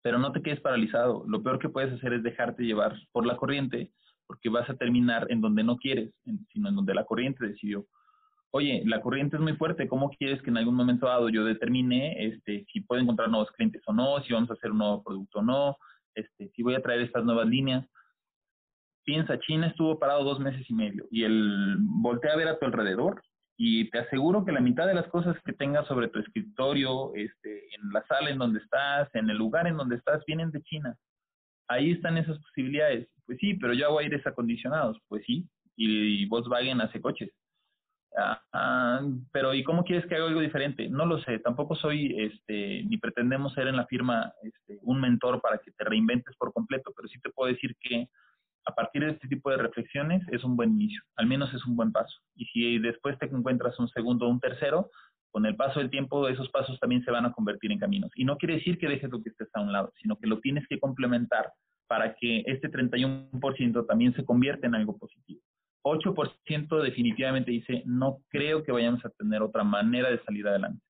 pero no te quedes paralizado. Lo peor que puedes hacer es dejarte llevar por la corriente, porque vas a terminar en donde no quieres, sino en donde la corriente decidió oye, la corriente es muy fuerte, ¿cómo quieres que en algún momento dado yo determine este, si puedo encontrar nuevos clientes o no, si vamos a hacer un nuevo producto o no, este, si voy a traer estas nuevas líneas? Piensa, China estuvo parado dos meses y medio y el voltea a ver a tu alrededor y te aseguro que la mitad de las cosas que tengas sobre tu escritorio, este, en la sala en donde estás, en el lugar en donde estás, vienen de China. Ahí están esas posibilidades. Pues sí, pero yo hago aires acondicionados. Pues sí, y Volkswagen hace coches Ah, ah, pero ¿y cómo quieres que haga algo diferente? No lo sé, tampoco soy, este, ni pretendemos ser en la firma este, un mentor para que te reinventes por completo, pero sí te puedo decir que a partir de este tipo de reflexiones es un buen inicio, al menos es un buen paso. Y si después te encuentras un segundo o un tercero, con el paso del tiempo esos pasos también se van a convertir en caminos. Y no quiere decir que dejes lo que estés a un lado, sino que lo tienes que complementar para que este 31% también se convierta en algo positivo. 8% definitivamente dice, no creo que vayamos a tener otra manera de salir adelante.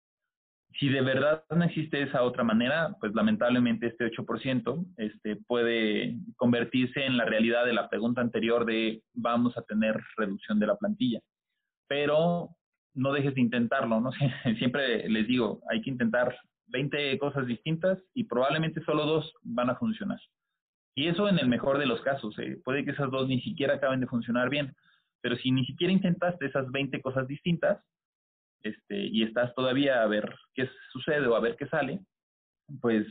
Si de verdad no existe esa otra manera, pues lamentablemente este 8% este, puede convertirse en la realidad de la pregunta anterior de vamos a tener reducción de la plantilla. Pero no dejes de intentarlo, ¿no? Siempre les digo, hay que intentar 20 cosas distintas y probablemente solo dos van a funcionar. Y eso en el mejor de los casos. ¿eh? Puede que esas dos ni siquiera acaben de funcionar bien. Pero si ni siquiera intentaste esas 20 cosas distintas este, y estás todavía a ver qué sucede o a ver qué sale, pues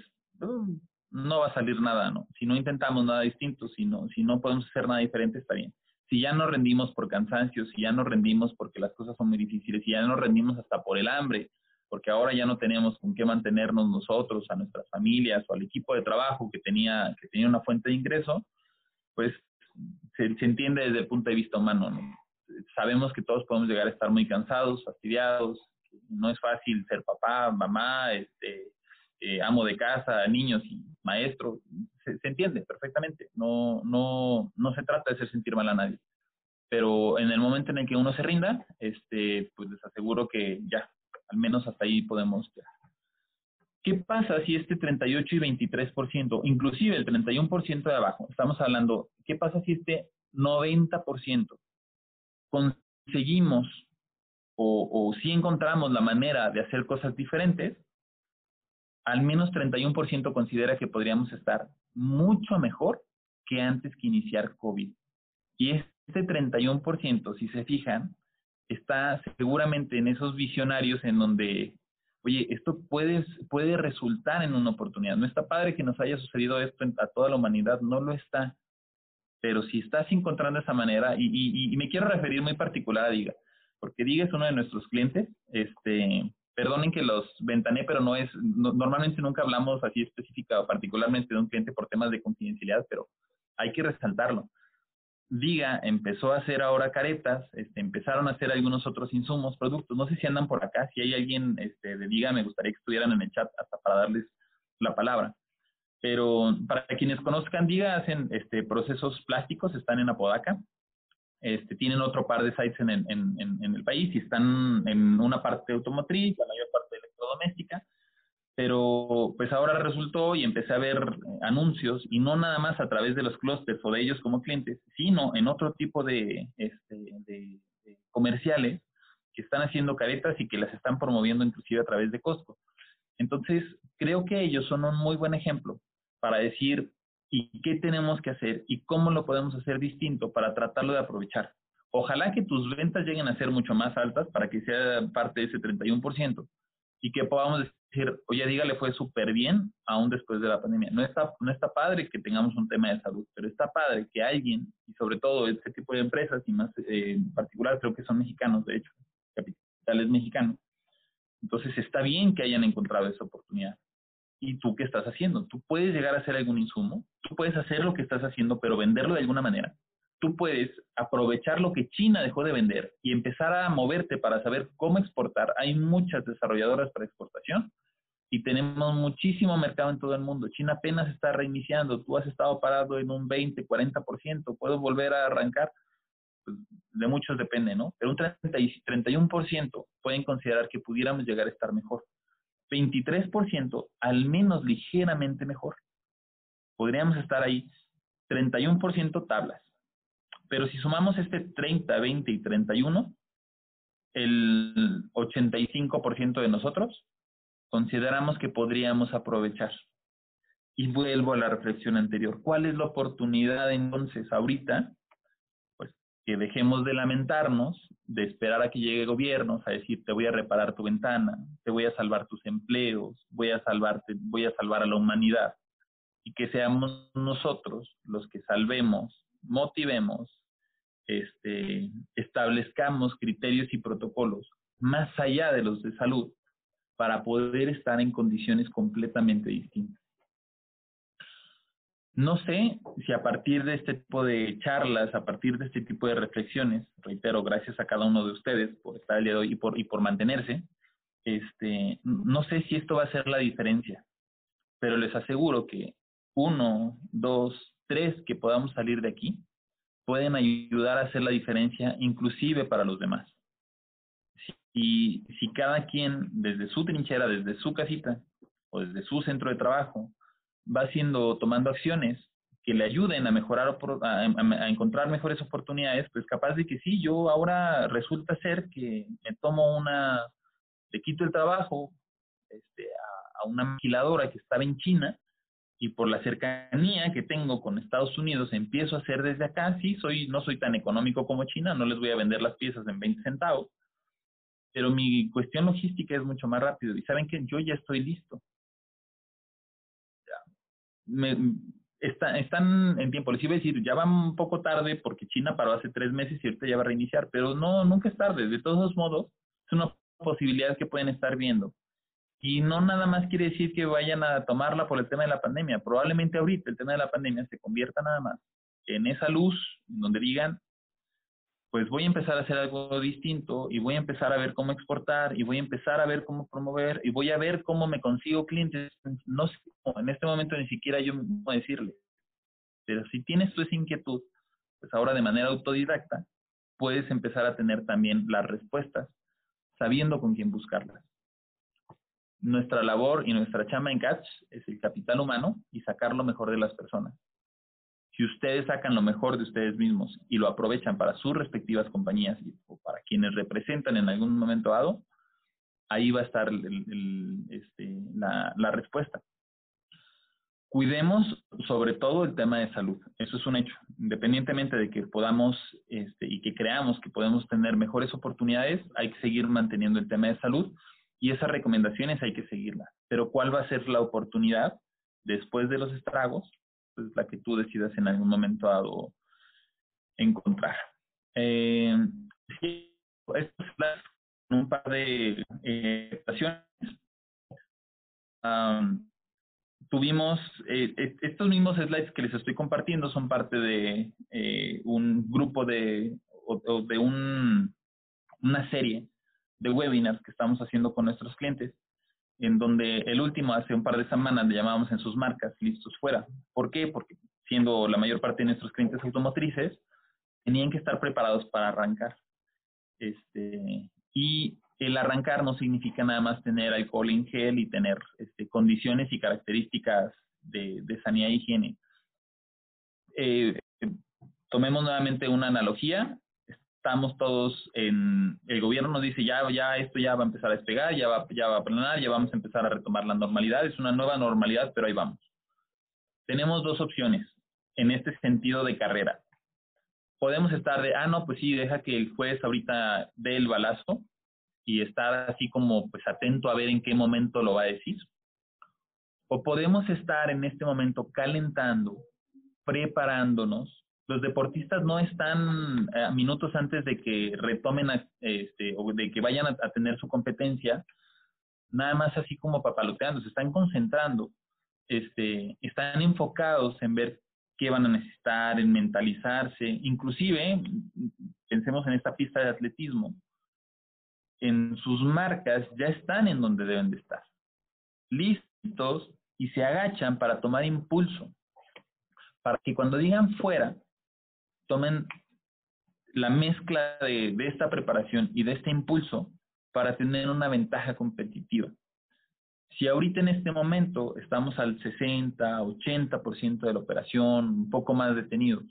no va a salir nada, ¿no? Si no intentamos nada distinto, si no, si no podemos hacer nada diferente, está bien. Si ya nos rendimos por cansancio, si ya nos rendimos porque las cosas son muy difíciles, si ya nos rendimos hasta por el hambre, porque ahora ya no tenemos con qué mantenernos nosotros, a nuestras familias o al equipo de trabajo que tenía, que tenía una fuente de ingreso, pues se, entiende desde el punto de vista humano. Sabemos que todos podemos llegar a estar muy cansados, fastidiados, no es fácil ser papá, mamá, este, eh, amo de casa, niños y maestro, se, se, entiende perfectamente, no, no, no se trata de hacer sentir mal a nadie. Pero en el momento en el que uno se rinda, este, pues les aseguro que ya, al menos hasta ahí podemos. ¿Qué pasa si este 38 y 23%, inclusive el 31% de abajo, estamos hablando, ¿qué pasa si este 90% conseguimos o, si encontramos la manera de hacer cosas diferentes? Al menos 31% considera que podríamos estar mucho mejor que antes que iniciar COVID. Y este 31%, si se fijan, está seguramente en esos visionarios en donde, oye, esto puede, puede resultar en una oportunidad. No está padre que nos haya sucedido esto a toda la humanidad, no lo está. Pero si estás encontrando esa manera, y, me quiero referir muy particular a Diga, porque Diga es uno de nuestros clientes, este, perdonen que los ventané, pero no es, normalmente nunca hablamos así específica o particularmente de un cliente por temas de confidencialidad, pero hay que resaltarlo. Diga empezó a hacer ahora caretas, este, empezaron a hacer algunos otros insumos, productos. No sé si andan por acá, si hay alguien este, de Diga, me gustaría que estuvieran en el chat hasta para darles la palabra. Pero para quienes conozcan Diga, hacen este, procesos plásticos, están en Apodaca. Este, tienen otro par de sites en, en, el país y están en una parte automotriz, la mayor parte electrodoméstica pero pues ahora resultó y empecé a ver eh, anuncios y no nada más a través de los clusters o de ellos como clientes, sino en otro tipo de, este, de, comerciales que están haciendo caretas y que las están promoviendo inclusive a través de Costco. Entonces, creo que ellos son un muy buen ejemplo para decir y qué tenemos que hacer y cómo lo podemos hacer distinto para tratarlo de aprovechar. Ojalá que tus ventas lleguen a ser mucho más altas para que sea parte de ese 31% y que podamos decir, oye, dígale, fue súper bien aún después de la pandemia. No está, no está padre que tengamos un tema de salud, pero está padre que alguien, y sobre todo este tipo de empresas, y más eh, en particular creo que son mexicanos, de hecho, capital es mexicano. Entonces está bien que hayan encontrado esa oportunidad. ¿Y tú qué estás haciendo? Tú puedes llegar a hacer algún insumo, tú puedes hacer lo que estás haciendo, pero venderlo de alguna manera tú puedes aprovechar lo que China dejó de vender y empezar a moverte para saber cómo exportar. Hay muchas desarrolladoras para exportación y tenemos muchísimo mercado en todo el mundo. China apenas está reiniciando, tú has estado parado en un 20, 40%, ¿puedo volver a arrancar? Pues de muchos depende, ¿no? Pero un 30 y 31% pueden considerar que pudiéramos llegar a estar mejor. 23% al menos ligeramente mejor. Podríamos estar ahí 31% tablas, pero si sumamos este 30, 20 y 31, el 85% de nosotros consideramos que podríamos aprovechar. Y vuelvo a la reflexión anterior. ¿Cuál es la oportunidad entonces ahorita? Que dejemos de lamentarnos, de esperar a que llegue gobiernos a decir te voy a reparar tu ventana, te voy a salvar tus empleos, voy a salvarte, voy a salvar a la humanidad. Y que seamos nosotros los que salvemos, motivemos este, establezcamos criterios y protocolos más allá de los de salud para poder estar en condiciones completamente distintas. No sé si a partir de este tipo de charlas, a partir de este tipo de reflexiones, reitero, gracias a cada uno de ustedes por estar el día de hoy y por, y por mantenerse, este, no sé si esto va a ser la diferencia, pero les aseguro que uno, dos, tres que podamos salir de aquí, pueden ayudar a hacer la diferencia inclusive para los demás. Y si cada quien desde su trinchera, desde su casita o desde su centro de trabajo va haciendo, tomando acciones que le ayuden a mejorar, a, a, encontrar mejores oportunidades, pues capaz de que sí, yo ahora resulta ser que me tomo una, le quito el trabajo este, a, una maquiladora que estaba en China y por la cercanía que tengo con Estados Unidos empiezo a hacer desde acá, sí, soy, no soy tan económico como China, no les voy a vender las piezas en 20 centavos, pero mi cuestión logística es mucho más rápido y saben que yo ya estoy listo. Me, está, están en tiempo, les iba a decir, ya va un poco tarde porque China paró hace tres meses y ahorita ya va a reiniciar, pero no, nunca es tarde, de todos modos, es una posibilidad que pueden estar viendo. Y no nada más quiere decir que vayan a tomarla por el tema de la pandemia. Probablemente ahorita el tema de la pandemia se convierta nada más en esa luz donde digan, pues voy a empezar a hacer algo distinto y voy a empezar a ver cómo exportar y voy a empezar a ver cómo promover y voy a ver cómo me consigo clientes. No sé, en este momento ni siquiera yo mismo decirle. Pero si tienes tú esa inquietud, pues ahora de manera autodidacta puedes empezar a tener también las respuestas sabiendo con quién buscarlas nuestra labor y nuestra chama en Catch es el capital humano y sacar lo mejor de las personas. Si ustedes sacan lo mejor de ustedes mismos y lo aprovechan para sus respectivas compañías o para quienes representan en algún momento dado, ahí va a estar este, la, la respuesta. Cuidemos sobre todo el tema de salud. Eso es un hecho. Independientemente de que podamos este, y que creamos que podemos tener mejores oportunidades, hay que seguir manteniendo el tema de salud y esas recomendaciones hay que seguirlas. Pero ¿cuál va a ser la oportunidad después de los estragos? Pues la que tú decidas en algún momento dado encontrar. Eh, esto es un par de eh, tuvimos, eh, estos mismos slides que les estoy compartiendo son parte de eh, un grupo de, o, de un, una serie de webinars que estamos haciendo con nuestros clientes, en donde el último hace un par de semanas le llamamos en sus marcas listos fuera. ¿Por qué? Porque siendo la mayor parte de nuestros clientes automotrices, tenían que estar preparados para arrancar. Este, y el arrancar no significa nada más tener alcohol en gel y tener este, condiciones y características de, de sanidad e higiene. Eh, tomemos nuevamente una analogía. Estamos todos en, el gobierno nos dice ya, ya esto ya va a empezar a despegar, ya va, ya va a planar, ya vamos a empezar a retomar la normalidad. Es una nueva normalidad, pero ahí vamos. Tenemos dos opciones en este sentido de carrera. Podemos estar de, ah, no, pues sí, deja que el juez ahorita dé el balazo y estar así como pues atento a ver en qué momento lo va a decir. O podemos estar en este momento calentando, preparándonos. Los deportistas no están a eh, minutos antes de que retomen este, o de que vayan a, a, tener su competencia, nada más así como papaloteando, se están concentrando, este, están enfocados en ver qué van a necesitar, en mentalizarse, inclusive pensemos en esta pista de atletismo, en sus marcas ya están en donde deben de estar, listos y se agachan para tomar impulso, para que cuando digan fuera, tomen la mezcla de, de esta preparación y de este impulso para tener una ventaja competitiva. Si ahorita en este momento estamos al 60, 80% de la operación, un poco más detenidos,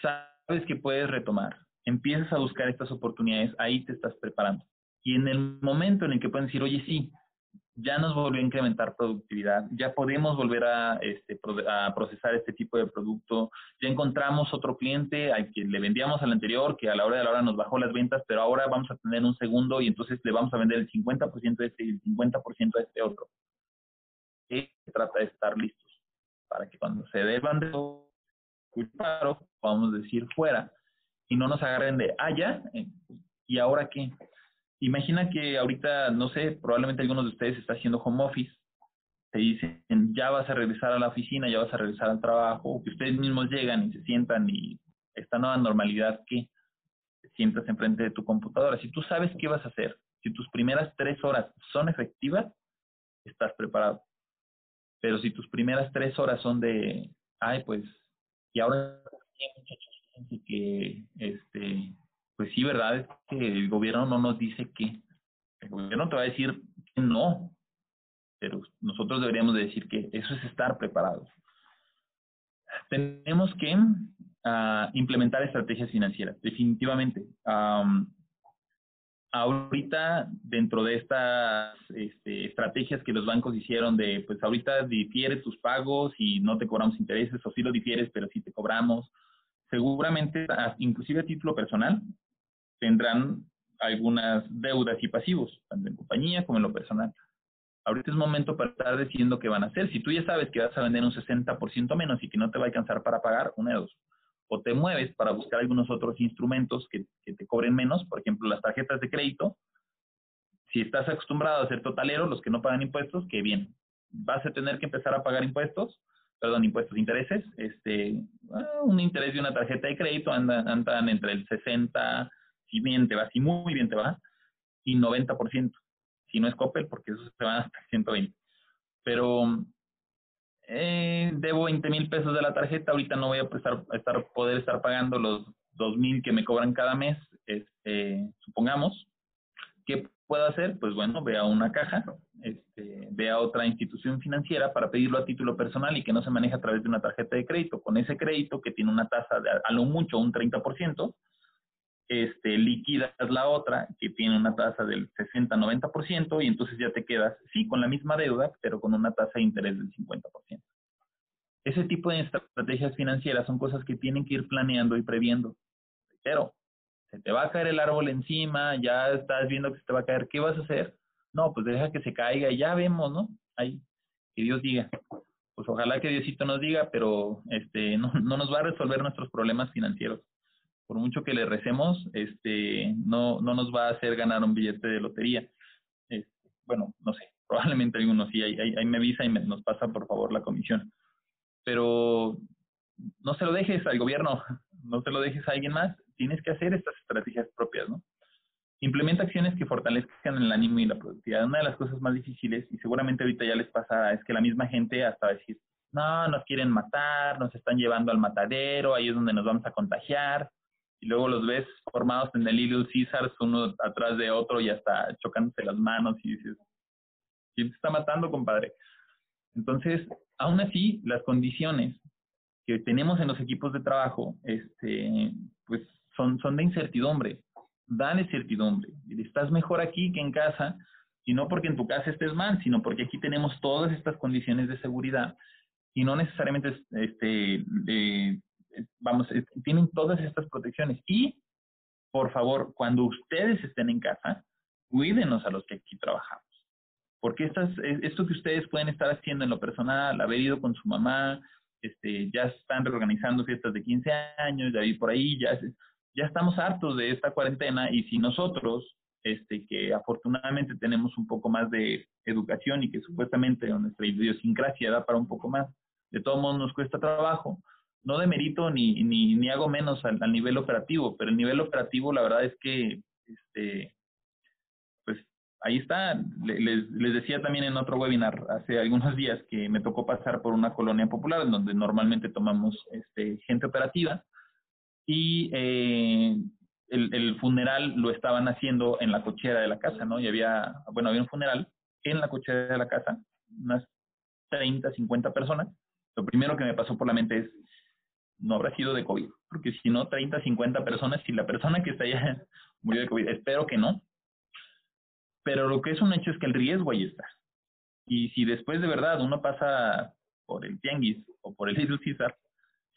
sabes que puedes retomar, empiezas a buscar estas oportunidades, ahí te estás preparando. Y en el momento en el que pueden decir, oye, sí, ya nos volvió a incrementar productividad, ya podemos volver a, este, a procesar este tipo de producto, ya encontramos otro cliente al que le vendíamos al anterior, que a la hora de la hora nos bajó las ventas, pero ahora vamos a tener un segundo y entonces le vamos a vender el 50% de este y el 50% de este otro. Se trata de estar listos para que cuando se deban de paro, podamos decir fuera y no nos agarren de, ah, eh, ¿y ahora qué? Imagina que ahorita, no sé, probablemente algunos de ustedes está haciendo home office, te dicen, ya vas a regresar a la oficina, ya vas a regresar al trabajo, que ustedes mismos llegan y se sientan y esta nueva normalidad que te sientas enfrente de tu computadora. Si tú sabes qué vas a hacer, si tus primeras tres horas son efectivas, estás preparado. Pero si tus primeras tres horas son de, ay, pues, y ahora, muchachos, que sí, ¿verdad? Es que el gobierno no nos dice que. El gobierno te va a decir que no, pero nosotros deberíamos decir que eso es estar preparados. Tenemos que uh, implementar estrategias financieras, definitivamente. Um, ahorita, dentro de estas este, estrategias que los bancos hicieron de, pues ahorita difieres tus pagos y no te cobramos intereses, o sí lo difieres, pero sí te cobramos, seguramente, inclusive a título personal, tendrán algunas deudas y pasivos, tanto en compañía como en lo personal. Ahorita es momento para estar diciendo qué van a hacer. Si tú ya sabes que vas a vender un 60% menos y que no te va a alcanzar para pagar, una de dos. O te mueves para buscar algunos otros instrumentos que, que te cobren menos, por ejemplo, las tarjetas de crédito. Si estás acostumbrado a ser totalero, los que no pagan impuestos, qué bien. Vas a tener que empezar a pagar impuestos, perdón, impuestos, intereses. Este, ah, un interés de una tarjeta de crédito andan, andan entre el 60 si bien te va, si muy bien te va, y 90%. Si no es Coppel, porque eso se va hasta 120. Pero eh, debo 20 mil pesos de la tarjeta, ahorita no voy a estar, poder estar pagando los 2 mil que me cobran cada mes, este, supongamos. ¿Qué puedo hacer? Pues bueno, ve a una caja, este, ve a otra institución financiera para pedirlo a título personal y que no se maneje a través de una tarjeta de crédito. Con ese crédito que tiene una tasa de a lo mucho un 30%, este, liquidas la otra, que tiene una tasa del 60-90%, y entonces ya te quedas, sí, con la misma deuda, pero con una tasa de interés del 50%. Ese tipo de estrategias financieras son cosas que tienen que ir planeando y previendo. Pero, se te va a caer el árbol encima, ya estás viendo que se te va a caer, ¿qué vas a hacer? No, pues deja que se caiga y ya vemos, ¿no? Ahí, que Dios diga. Pues ojalá que Diosito nos diga, pero este no, no nos va a resolver nuestros problemas financieros por mucho que le recemos, este, no, no nos va a hacer ganar un billete de lotería. Este, bueno, no sé, probablemente algunos sí, ahí, ahí, me avisa y nos pasa por favor la comisión. Pero no se lo dejes al gobierno, no se lo dejes a alguien más, tienes que hacer estas estrategias propias, ¿no? Implementa acciones que fortalezcan el ánimo y la productividad. Una de las cosas más difíciles, y seguramente ahorita ya les pasa, es que la misma gente hasta decir, no, nos quieren matar, nos están llevando al matadero, ahí es donde nos vamos a contagiar. Y luego los ves formados en el Little Caesars, uno atrás de otro y hasta chocándose las manos y dices, ¿quién te está matando, compadre? Entonces, aún así, las condiciones que tenemos en los equipos de trabajo, este, pues son, son de incertidumbre. Dale certidumbre. Estás mejor aquí que en casa, y no porque en tu casa estés mal, sino porque aquí tenemos todas estas condiciones de seguridad y no necesariamente, este, vamos, tienen todas estas protecciones. Y, por favor, cuando ustedes estén en casa, cuídenos a los que aquí trabajamos. Porque estas, esto que ustedes pueden estar haciendo en lo personal, haber ido con su mamá, este, ya están reorganizando fiestas de 15 años, ya ir por ahí, ya, ya estamos hartos de esta cuarentena y si nosotros, este, que afortunadamente tenemos un poco más de educación y que supuestamente nuestra idiosincrasia da para un poco más, de todo modo nos cuesta trabajo. No de mérito ni, ni, ni hago menos al, nivel operativo, pero el nivel operativo la verdad es que, este, pues ahí está. Les, les decía también en otro webinar hace algunos días que me tocó pasar por una colonia popular en donde normalmente tomamos este, gente operativa y eh, el, el, funeral lo estaban haciendo en la cochera de la casa, ¿no? Y había, bueno, había un funeral en la cochera de la casa, unas 30, 50 personas, lo primero que me pasó por la mente es, no habrá sido de COVID, porque si no, 30, 50 personas, si la persona que está allá murió de COVID, espero que no. Pero lo que es un hecho es que el riesgo ahí está. Y si después de verdad uno pasa por el Tianguis o por el Little Caesar,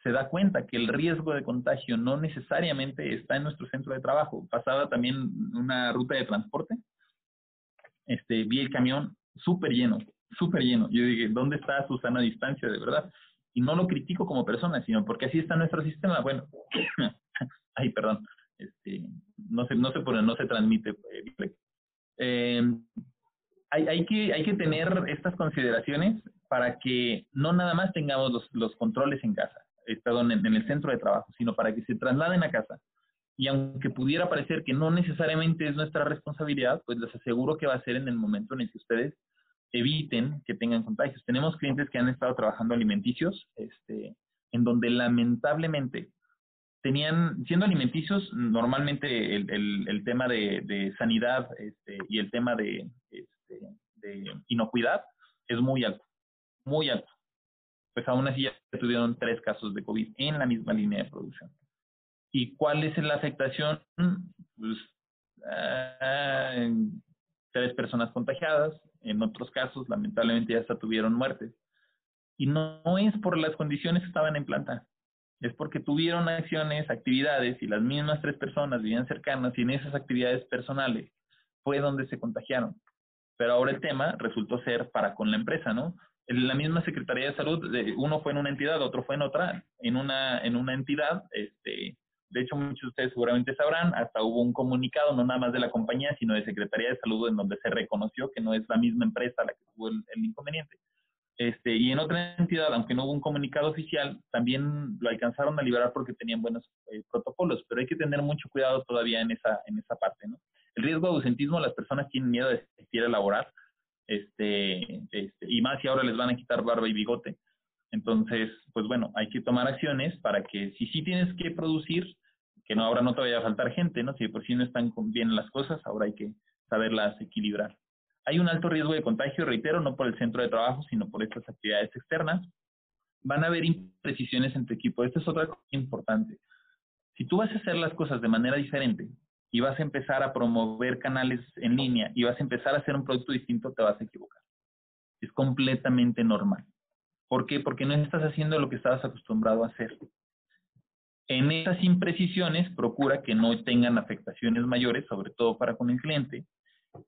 se da cuenta que el riesgo de contagio no necesariamente está en nuestro centro de trabajo. Pasaba también una ruta de transporte, este, vi el camión súper lleno, súper lleno. Yo dije, ¿dónde está su sana distancia de verdad? Y no lo critico como persona, sino porque así está nuestro sistema. Bueno, ay, perdón, este, no se, no se pone, no se transmite. Eh, eh, hay, hay, que, hay que tener estas consideraciones para que no nada más tengamos los, los controles en casa, eh, perdón, en, en el centro de trabajo, sino para que se trasladen a casa. Y aunque pudiera parecer que no necesariamente es nuestra responsabilidad, pues les aseguro que va a ser en el momento en el que ustedes eviten que tengan contagios. Tenemos clientes que han estado trabajando alimenticios, este, en donde lamentablemente tenían, siendo alimenticios, normalmente el, el, tema de, sanidad este, y el tema de, este, de inocuidad es muy alto, muy alto. Pues aún así ya tuvieron tres casos de COVID en la misma línea de producción. ¿Y cuál es la afectación? Pues, ah, tres personas contagiadas, en otros casos lamentablemente ya hasta tuvieron muertes. Y no, es por las condiciones que estaban en planta, es porque tuvieron acciones, actividades y las mismas tres personas vivían cercanas y en esas actividades personales fue donde se contagiaron. Pero ahora el tema resultó ser para con la empresa, ¿no? En la misma Secretaría de Salud, uno fue en una entidad, otro fue en otra. En una, en una entidad, este, de hecho, muchos de ustedes seguramente sabrán, hasta hubo un comunicado, no nada más de la compañía, sino de Secretaría de Salud, en donde se reconoció que no es la misma empresa la que tuvo el, inconveniente. Este, y en otra entidad, aunque no hubo un comunicado oficial, también lo alcanzaron a liberar porque tenían buenos eh, protocolos, pero hay que tener mucho cuidado todavía en esa, en esa parte, ¿no? El riesgo de ausentismo, las personas tienen miedo de asistir a laborar, este, este, y más si ahora les van a quitar barba y bigote. Entonces, pues bueno, hay que tomar acciones para que si sí tienes que producir, que no ahora no te vaya a faltar gente, ¿no? Si por sí no están bien las cosas, ahora hay que saberlas equilibrar. Hay un alto riesgo de contagio, reitero, no por el centro de trabajo, sino por estas actividades externas. Van a haber imprecisiones en tu equipo. Esta es otra cosa importante. Si tú vas a hacer las cosas de manera diferente y vas a empezar a promover canales en línea y vas a empezar a hacer un producto distinto, te vas a equivocar. Es completamente normal. ¿Por qué? Porque no estás haciendo lo que estabas acostumbrado a hacer. En esas imprecisiones, procura que no tengan afectaciones mayores, sobre todo para con el cliente,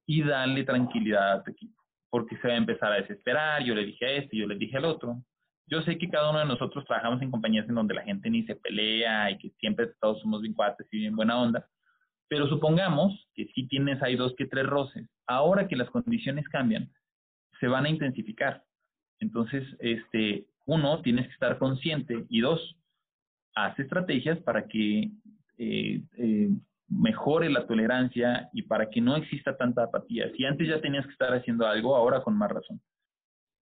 y dale tranquilidad a tu equipo, porque se va a empezar a desesperar, yo le dije a este, yo le dije al otro. Yo sé que cada uno de nosotros trabajamos en compañías en donde la gente ni se pelea y que siempre todos somos bien cuates y bien buena onda, pero supongamos que si tienes ahí dos que tres roces. Ahora que las condiciones cambian, se van a intensificar. Entonces, este, uno, tienes que estar consciente y dos, haz estrategias para que eh, eh, mejore la tolerancia y para que no exista tanta apatía. Si antes ya tenías que estar haciendo algo, ahora con más razón.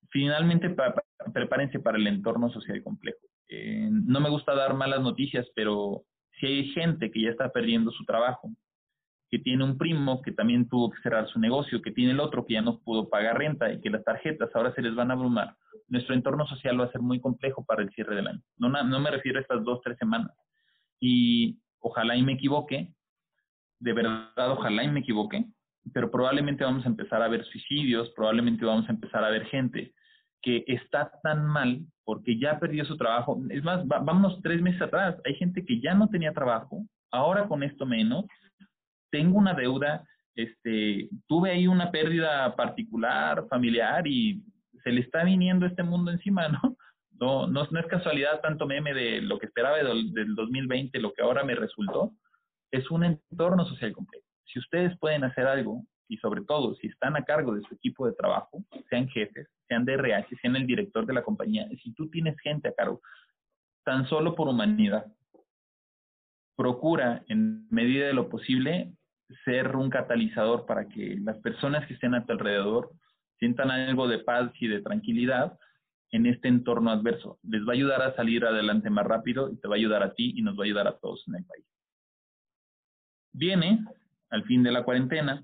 Finalmente, prepárense para el entorno social complejo. Eh, no me gusta dar malas noticias, pero si hay gente que ya está perdiendo su trabajo, que tiene un primo que también tuvo que cerrar su negocio, que tiene el otro que ya no pudo pagar renta y que las tarjetas ahora se les van a abrumar, nuestro entorno social va a ser muy complejo para el cierre del año. No, no me refiero a estas dos, tres semanas. Y ojalá y me equivoque, de verdad ojalá y me equivoque, pero probablemente vamos a empezar a ver suicidios, probablemente vamos a empezar a ver gente que está tan mal porque ya perdió su trabajo. Es más, vámonos tres meses atrás, hay gente que ya no tenía trabajo, ahora con esto menos, tengo una deuda, este, tuve ahí una pérdida particular, familiar y se le está viniendo este mundo encima, ¿no? No, no, es casualidad tanto meme de lo que esperaba del, del 2020, lo que ahora me resultó, es un entorno social complejo. Si ustedes pueden hacer algo, y sobre todo si están a cargo de su equipo de trabajo, sean jefes, sean de RH, sean el director de la compañía, si tú tienes gente a cargo, tan solo por humanidad, procura en medida de lo posible ser un catalizador para que las personas que estén a tu alrededor sientan algo de paz y de tranquilidad en este entorno adverso. Les va a ayudar a salir adelante más rápido y te va a ayudar a ti y nos va a ayudar a todos en el país. Viene al fin de la cuarentena,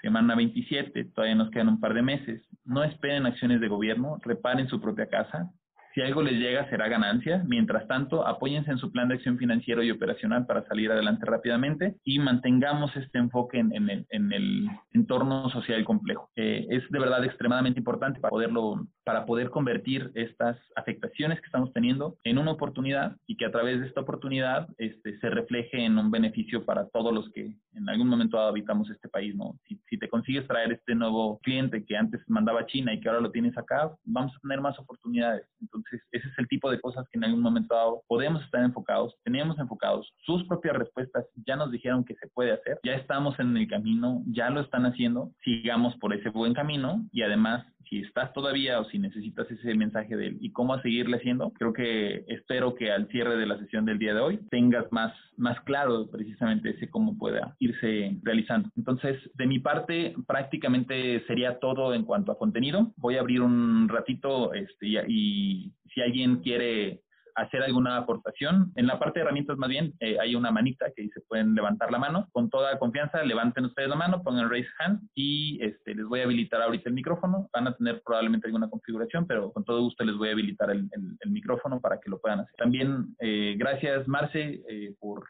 semana 27, todavía nos quedan un par de meses. No esperen acciones de gobierno, reparen su propia casa, si algo les llega, será ganancia. Mientras tanto, apóyense en su plan de acción financiero y operacional para salir adelante rápidamente y mantengamos este enfoque en, el, entorno social complejo. Eh, es de verdad extremadamente importante para poderlo, para poder convertir estas afectaciones que estamos teniendo en una oportunidad y que a través de esta oportunidad este, se refleje en un beneficio para todos los que en algún momento habitamos este país. ¿no? Si, si te consigues traer este nuevo cliente que antes mandaba a China y que ahora lo tienes acá, vamos a tener más oportunidades. Entonces, ese es el tipo de cosas que en algún momento dado podemos estar enfocados, teníamos enfocados, sus propias respuestas ya nos dijeron que se puede hacer, ya estamos en el camino, ya lo están haciendo, sigamos por ese buen camino y además si estás todavía o si necesitas ese mensaje de él y cómo seguirle haciendo, creo que espero que al cierre de la sesión del día de hoy tengas más, más claro precisamente ese cómo pueda irse realizando. Entonces, de mi parte, prácticamente sería todo en cuanto a contenido. Voy a abrir un ratito este, y si alguien quiere hacer alguna aportación. En la parte de herramientas, más bien, eh, hay una manita que dice pueden levantar la mano. Con toda confianza, levanten ustedes la mano, pongan raise hand y este, les voy a habilitar ahorita el micrófono. Van a tener probablemente alguna configuración, pero con todo gusto les voy a habilitar el, micrófono para que lo puedan hacer. También, eh, gracias, Marce, eh, por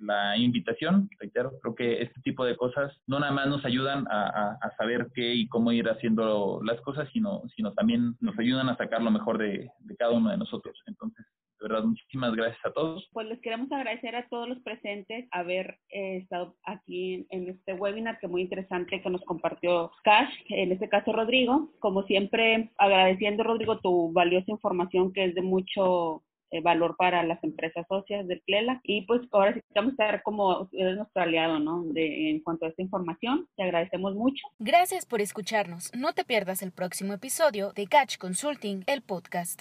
la invitación, reitero, creo que este tipo de cosas no nada más nos ayudan a, saber qué y cómo ir haciendo las cosas, sino, sino también nos ayudan a sacar lo mejor de, de cada uno de nosotros. Entonces, de verdad, muchísimas gracias a todos. Pues les queremos agradecer a todos los presentes haber eh, estado aquí en este webinar que muy interesante que nos compartió Cash, en este caso Rodrigo. Como siempre, agradeciendo Rodrigo tu valiosa información que es de mucho eh, valor para las empresas socias del CLELA. Y pues ahora sí vamos a estar como eres nuestro aliado, ¿no? De, en cuanto a esta información, te agradecemos mucho. Gracias por escucharnos. No te pierdas el próximo episodio de Catch Consulting, el podcast.